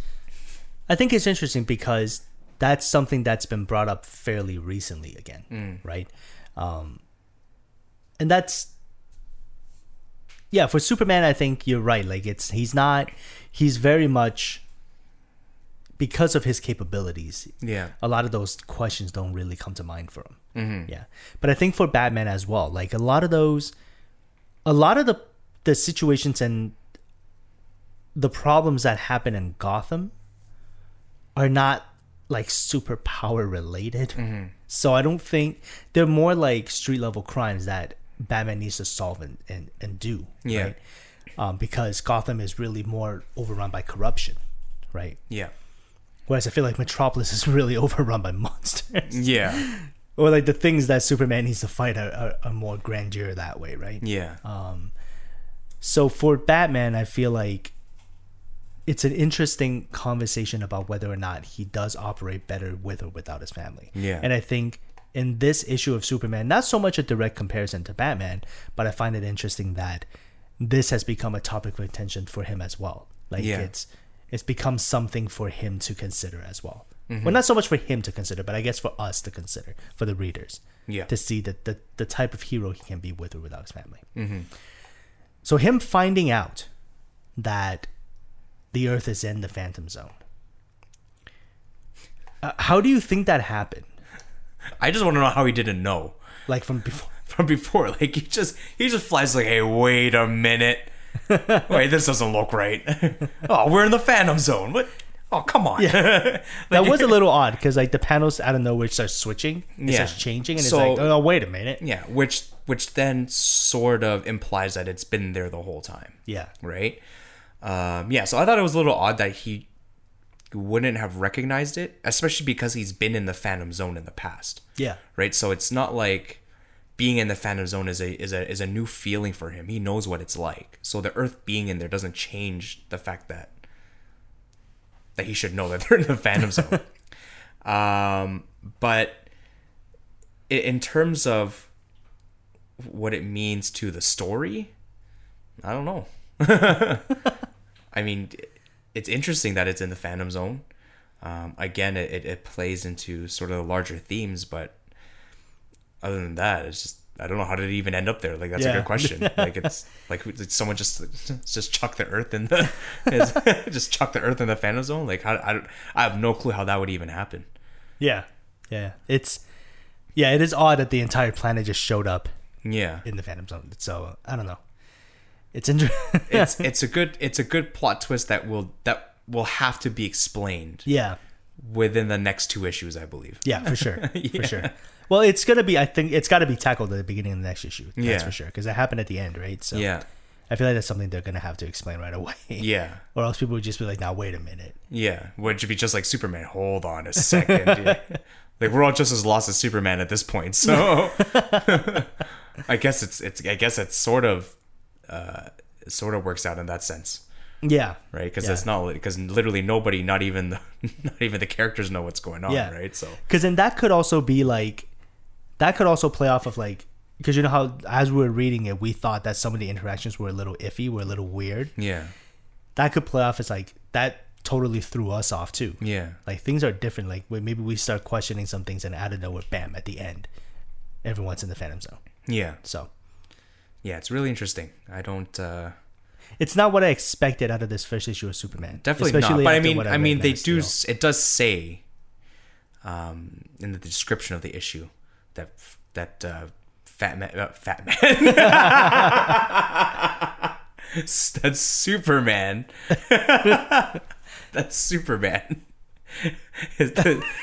I think it's interesting because that's something that's been brought up fairly recently again, right? Um and that's yeah, for Superman I think you're right. Like it's he's not he's very much because of his capabilities. yeah A lot of those questions don't really come to mind for him. Mm-hmm. Yeah. But I think for Batman as well, like a lot of those a lot of the the situations and the problems that happen in Gotham are not like superpower related. Mm-hmm. So I don't think they're more like street level crimes that Batman needs to solve and, and, and do. Yeah. Right? Um, because Gotham is really more overrun by corruption, right? yeah Whereas I feel like Metropolis is really overrun by monsters. yeah or like the things that Superman needs to fight are, are, are more grandeur that way, right? yeah Um, So for Batman, I feel like it's an interesting conversation about whether or not he does operate better with or without his family. Yeah. And I think in this issue of Superman, not so much a direct comparison to Batman, but I find it interesting that this has become a topic of attention for him as well. Like Yeah. it's it's become something for him to consider as well. Well, not so much for him to consider, but I guess for us to consider, for the readers yeah to see the, the, the type of hero he can be with or without his family. So him finding out that the Earth is in the Phantom Zone. Uh, how do you think that happened? I just want to know how he didn't know Like from before? from before. Like he just he just flies like, hey, wait a minute. Wait, this doesn't look right. oh, we're in the Phantom Zone. What? Oh, come on. That was a little odd because like the panels out of nowhere start switching, it Yeah. starts changing, and So- it's like, oh wait a minute, yeah, which which then sort of implies that it's been there the whole time, yeah, right? Um, yeah, so I thought it was a little odd that he wouldn't have recognized it, especially because he's been in the Phantom Zone in the past. yeah, right? So it's not like being in the Phantom Zone is a is a is a new feeling for him. He knows what it's like. So the Earth being in there doesn't change the fact that that he should know that they're in the Phantom Zone. Um, but in terms of what it means to the story, I don't know. I mean, it's interesting that it's in the Phantom Zone. Um, again, it, it, it plays into sort of the larger themes, but other than that, it's just I don't know how did it even end up there. Like that's a good question. like it's like did someone just just chuck the Earth in the just chuck the Earth in the Phantom Zone? Like how I don't, I have no clue how that would even happen. Yeah, yeah. It's yeah, it is odd that the entire planet just showed up Yeah, in the Phantom Zone. So I don't know. It's interesting. it's it's a good it's a good plot twist that will that will have to be explained yeah, within the next two issues, I believe. yeah, for sure, Yeah. for sure. Well, it's gonna be. I think it's got to be tackled at the beginning of the next issue. That's Yeah. for sure because it happened at the end, right? So Yeah, I feel like that's something they're gonna have to explain right away. yeah, or else people would just be like, "Now wait a minute." yeah. Which would you be just like Superman? Hold on a second. yeah. Like we're all just as lost as Superman at this point. So I guess it's it's I guess it's sort of uh sort of works out in that sense. Yeah, right? Because Yeah. it's not because literally nobody, not even the, not even the characters, know what's going on, Yeah. right? So because then that could also be like that could also play off of like because you know how as we were reading it we thought that some of the interactions were a little iffy were a little weird yeah, that could play off as like that totally threw us off too yeah, like things are different like maybe we start questioning some things and out of nowhere bam at the end everyone's in the phantom zone yeah, so yeah. It's really interesting. I don't uh it's not what i expected out of this first issue of superman definitely not. But I mean, what I, mean, they do. It does say, um, in the description of the issue that that uh, fat man, uh, fat man. That's Superman. That's Superman. His,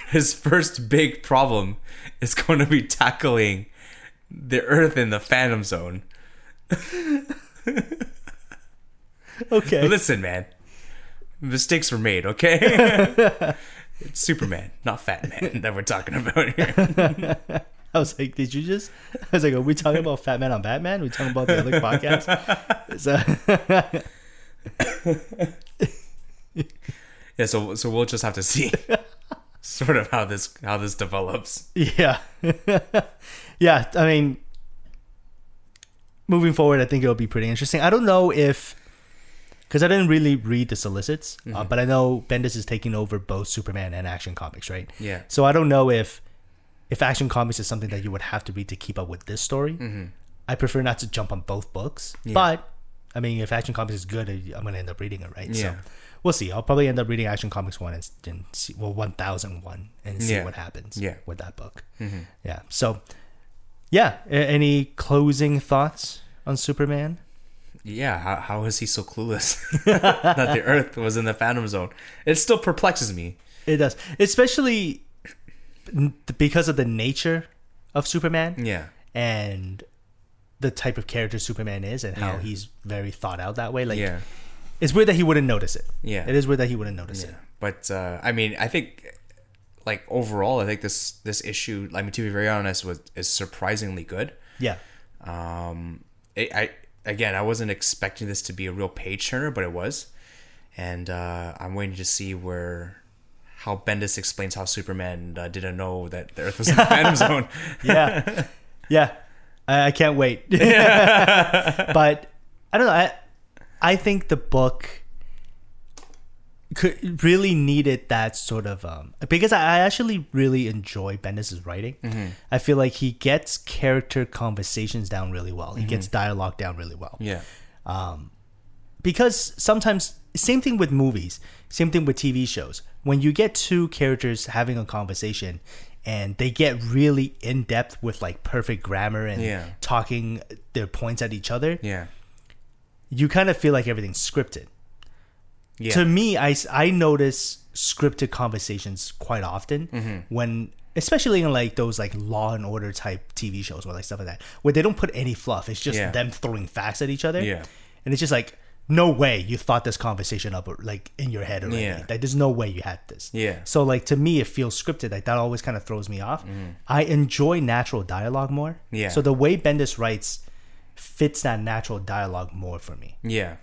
his first big problem is going to be tackling the Earth in the Phantom Zone. okay Listen, man, mistakes were made. Okay, it's Superman, not Fat Man, that we're talking about here. I was like, did you just? I was like, are we talking about Fat Man on Batman? Are we talking about the other podcast? So, Yeah, so so we'll just have to see, sort of how this how this develops. yeah, yeah. I mean, moving forward, I think it'll be pretty interesting. I don't know if, because I didn't really read the solicits, Mm-hmm. uh, but I know Bendis is taking over both Superman and Action Comics, right? Yeah. So I don't know if if Action Comics is something that you would have to read to keep up with this story. I prefer not to jump on both books, Mm-hmm. Yeah. but I mean, if Action Comics is good, I'm gonna end up reading it, right? So Yeah. we'll see. I'll probably end up reading Action Comics one and, and see well one thousand one and see Yeah. what happens. Yeah. with that book. Yeah. So yeah, a- any closing thoughts on Superman? Yeah, how, how is he so clueless that the Earth was in the Phantom Zone? It still perplexes me. It does, especially because of the nature of Superman Yeah, and the type of character Superman is and how Yeah. he's very thought out that way. Like yeah, it's weird that he wouldn't notice it. Yeah. It is weird that he wouldn't notice yeah. it. But uh, I mean, I think like overall, I think this this issue, I mean, to be very honest, was is surprisingly good. Yeah. Um, it, I again, I wasn't expecting this to be a real page turner, but it was, and uh, I'm waiting to see where how Bendis explains how Superman uh, didn't know that the Earth was in the Phantom Zone. Yeah. yeah. I, I can't wait. but I don't know. I I think the book could really needed that sort of um because I, I actually really enjoy Bendis's writing. I feel like he gets character conversations down really well. He gets dialogue down really well. Yeah, Um, because sometimes same thing with movies same thing with tv shows when you get two characters having a conversation and they get really in depth with like perfect grammar and Yeah. talking their points at each other yeah, you kind of feel like everything's scripted yeah. to me I, I notice scripted conversations quite often Mm-hmm. when especially in like those like law and order type tv shows or like stuff like that where they don't put any fluff it's just Yeah. them throwing facts at each other Yeah. and it's just like no way you thought this conversation up like in your head already Yeah. like there's no way you had this Yeah. so like to me it feels scripted like that always kind of throws me off i enjoy natural dialogue more. Yeah. so the way bendis writes fits that natural dialogue more for me yeah,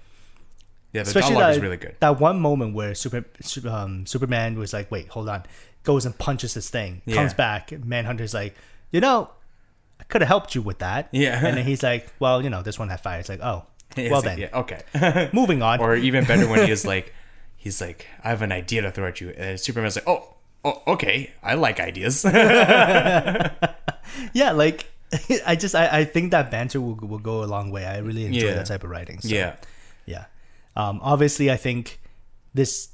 yeah. The especially dialogue that, is really good. that one moment where super, um, superman was like wait hold on goes and punches this thing. Yeah. Comes back. Manhunter's like, you know, I could have helped you with that. Yeah. And then he's like, well, you know, this one had fire. It's like, oh, well like, then, yeah, okay. moving on. or even better when he is like, he's like, I have an idea to throw at you, and Superman's like, oh, oh, okay, I like ideas. yeah, like I just I, I think that banter will will go a long way. I really enjoy Yeah. that type of writing. So, yeah. Um, obviously, I think this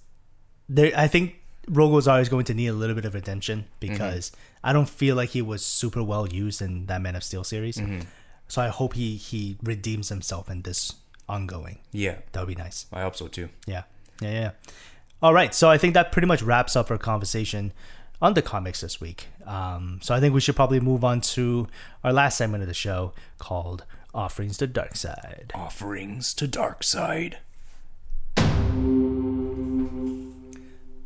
there. I think Rogol Zaar is going to need a little bit of attention because I don't feel like he was super well used in that Man of Steel series. So I hope he he redeems himself in this ongoing. yeah, That would be nice. I hope so too. Yeah. Yeah, yeah. All right. So I think that pretty much wraps up our conversation on the comics this week. Um, so I think we should probably move on to our last segment of the show called Offerings to Dark Side. Offerings to dark side.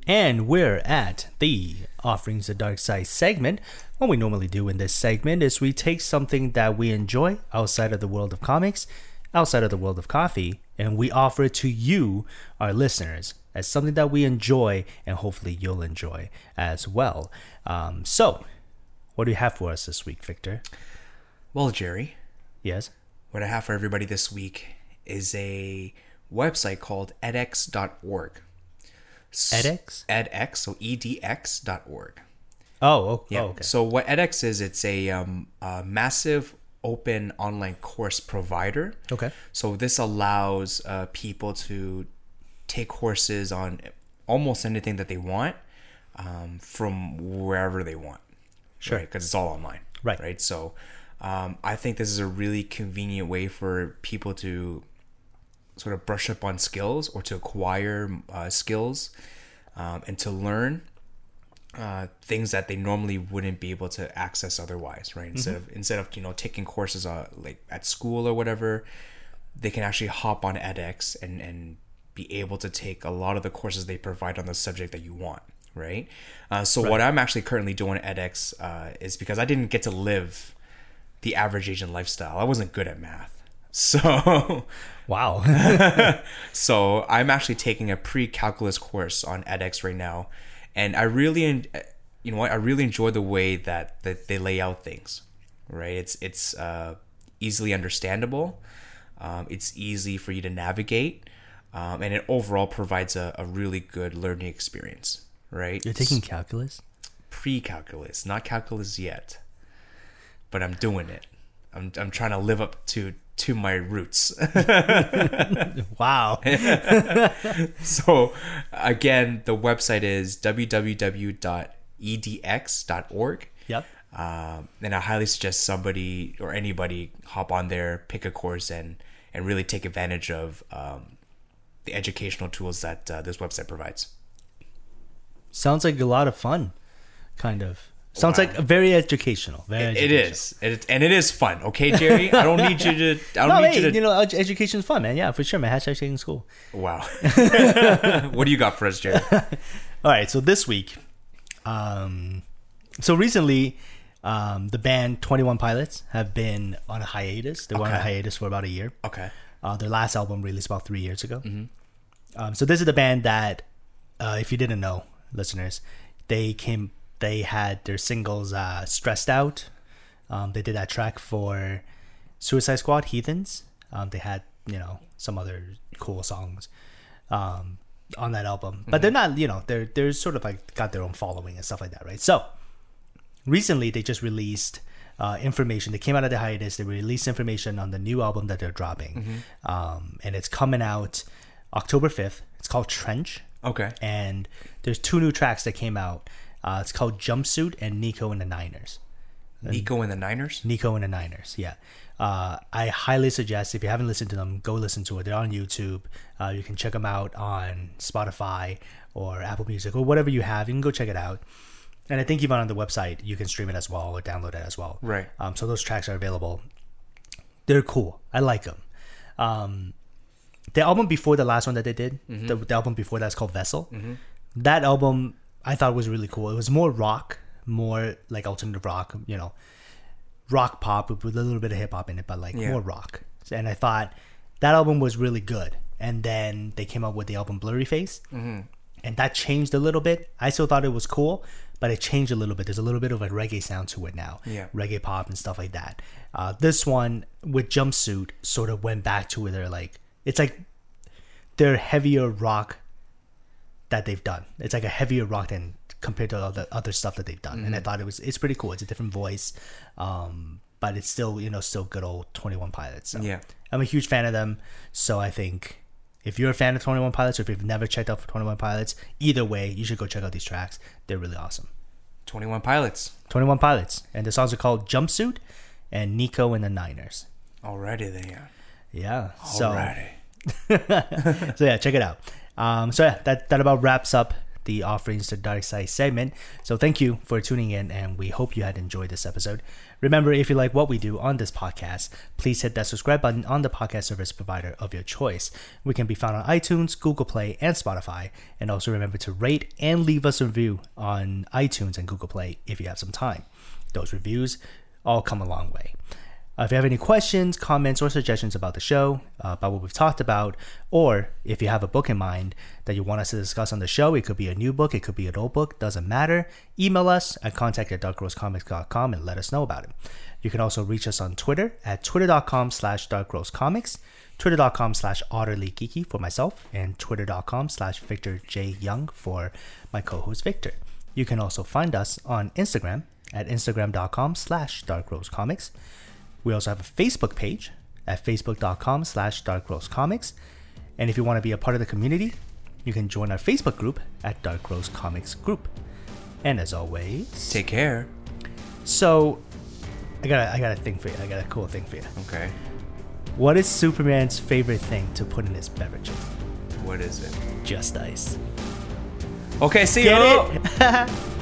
And we're at the Offerings to Dark Side segment. What we normally do in this segment is we take something that we enjoy outside of the world of comics, outside of the world of coffee, and we offer it to you, our listeners, as something that we enjoy and hopefully you'll enjoy as well. Um, so, what do you have for us this week, Victor? Well, Jerry, Yes? what I have for everybody this week is a website called edx.org. EdX? edx, so edx.org. Oh, oh, Yeah. oh, okay. So what edX is, it's a, um, a massive open online course provider. Okay. So this allows uh, people to take courses on almost anything that they want um, from wherever they want. Sure. Because it's all online. Right. Right. So um, I think this is a really convenient way for people to sort of brush up on skills or to acquire uh, skills um, and to learn uh, things that they normally wouldn't be able to access otherwise, right? Instead of instead of you know taking courses uh, like at school or whatever, they can actually hop on edX and and be able to take a lot of the courses they provide on the subject that you want, right? Uh, so what I'm actually currently doing at edX uh, is because I didn't get to live the average Asian lifestyle. I wasn't good at math, so Wow. so I'm actually taking a pre-calculus course on edX right now, and I really, you know what, I really enjoy the way that that they lay out things. Right, it's it's uh, easily understandable, um, it's easy for you to navigate, um, and it overall provides a, a really good learning experience. Right, You're taking calculus? pre-calculus, not calculus yet, but I'm doing it. I'm I'm trying to live up to to my roots. Wow. So again, the website is www.edx.org. yep. Um, and I highly suggest somebody or anybody hop on there, pick a course, and and really take advantage of um, the educational tools that uh, this website provides. Sounds like a lot of fun, kind of. Sounds Wow. like very educational. Very It educational. is, it, and it is fun. Okay, Jerry, I don't need you to. I don't No, need hey, you to. you know, ed- education's fun, man. Yeah, for sure, man. Hashtag taking school. wow. what do you got for us, Jerry? All right, so this week, um, so recently, um, the band Twenty One Pilots have been on a hiatus. They were on a hiatus for about a year. Okay. Uh, their last album released about three years ago. Um, so this is the band that, uh, if you didn't know, listeners, they came. They had their singles uh, "Stressed Out." Um, they did that track for Suicide Squad, Heathens. Um, they had you know some other cool songs um, on that album, but they're not you know they're they're sort of like got their own following and stuff like that, right? So recently they just released uh, information. They came out of the hiatus. They released information on the new album that they're dropping, um, and it's coming out October fifth. It's called Trench, Okay. and there's two new tracks that came out. Uh, it's called Jumpsuit and Nico and the Niners. Nico and the Niners. Nico and the Niners. Yeah. Uh, I highly suggest if you haven't listened to them, go listen to it. They're on YouTube. Uh, you can check them out on Spotify or Apple Music or whatever you have. You can go check it out. And I think even on the website, you can stream it as well or download it as well. Right. Um, so those tracks are available. They're cool. I like them. Um, the album before the last one that they did, the, the album before that's called Vessel. That album I thought it was really cool. It was more rock, more like alternative rock, you know, rock pop with a little bit of hip hop in it, but like Yeah. more rock. And I thought that album was really good. And then they came out with the album Blurryface, and that changed a little bit. I still thought it was cool, but it changed a little bit. There's a little bit of a reggae sound to it now, Yeah. reggae pop and stuff like that. Uh, this one with jumpsuit sort of went back to where they're like, it's like their heavier rock that they've done. It's like a heavier rock than compared to all the other stuff that they've done. And I thought it was it's pretty cool. It's a different voice, um, but it's still you know still good old Twenty One Pilots. So Yeah. I'm a huge fan of them. So I think if you're a fan of Twenty One Pilots or if you've never checked out for Twenty One Pilots, either way you should go check out these tracks. They're really awesome. 21 Pilots. Twenty One Pilots, and the songs are called Jumpsuit and Nico and the Niners. Already there. Yeah. So Alrighty. so yeah, check it out. Um, so yeah, that that about wraps up the offerings to dark side segment. So thank you for tuning in, and we hope you had enjoyed this episode. Remember, if you like what we do on this podcast, please hit that subscribe button on the podcast service provider of your choice. We can be found on iTunes, Google Play, and Spotify. And also remember to rate and leave us a review on iTunes and Google Play if you have some time. Those reviews all come a long way. Uh, if you have any questions, comments, or suggestions about the show, uh, about what we've talked about, or if you have a book in mind that you want us to discuss on the show, it could be a new book, it could be an old book, doesn't matter. Email us at contact at darkrosecomics.com and let us know about it. You can also reach us on Twitter at twitter.com slash darkrosecomics, twitter.com slash otterlygeeky for myself, and twitter.com slash Victor J. Young for my co-host Victor. You can also find us on Instagram at instagram.com slash darkrosecomics. We also have a Facebook page at facebook.com slash darkrosecomics. And if you want to be a part of the community, you can join our Facebook group at Dark Rose Comics Group. And as always, Take care. so I got a, I got a thing for you. I got a cool thing for you. Okay. What is Superman's favorite thing to put in his beverages? What is it? Just ice. Okay, see Get you. it?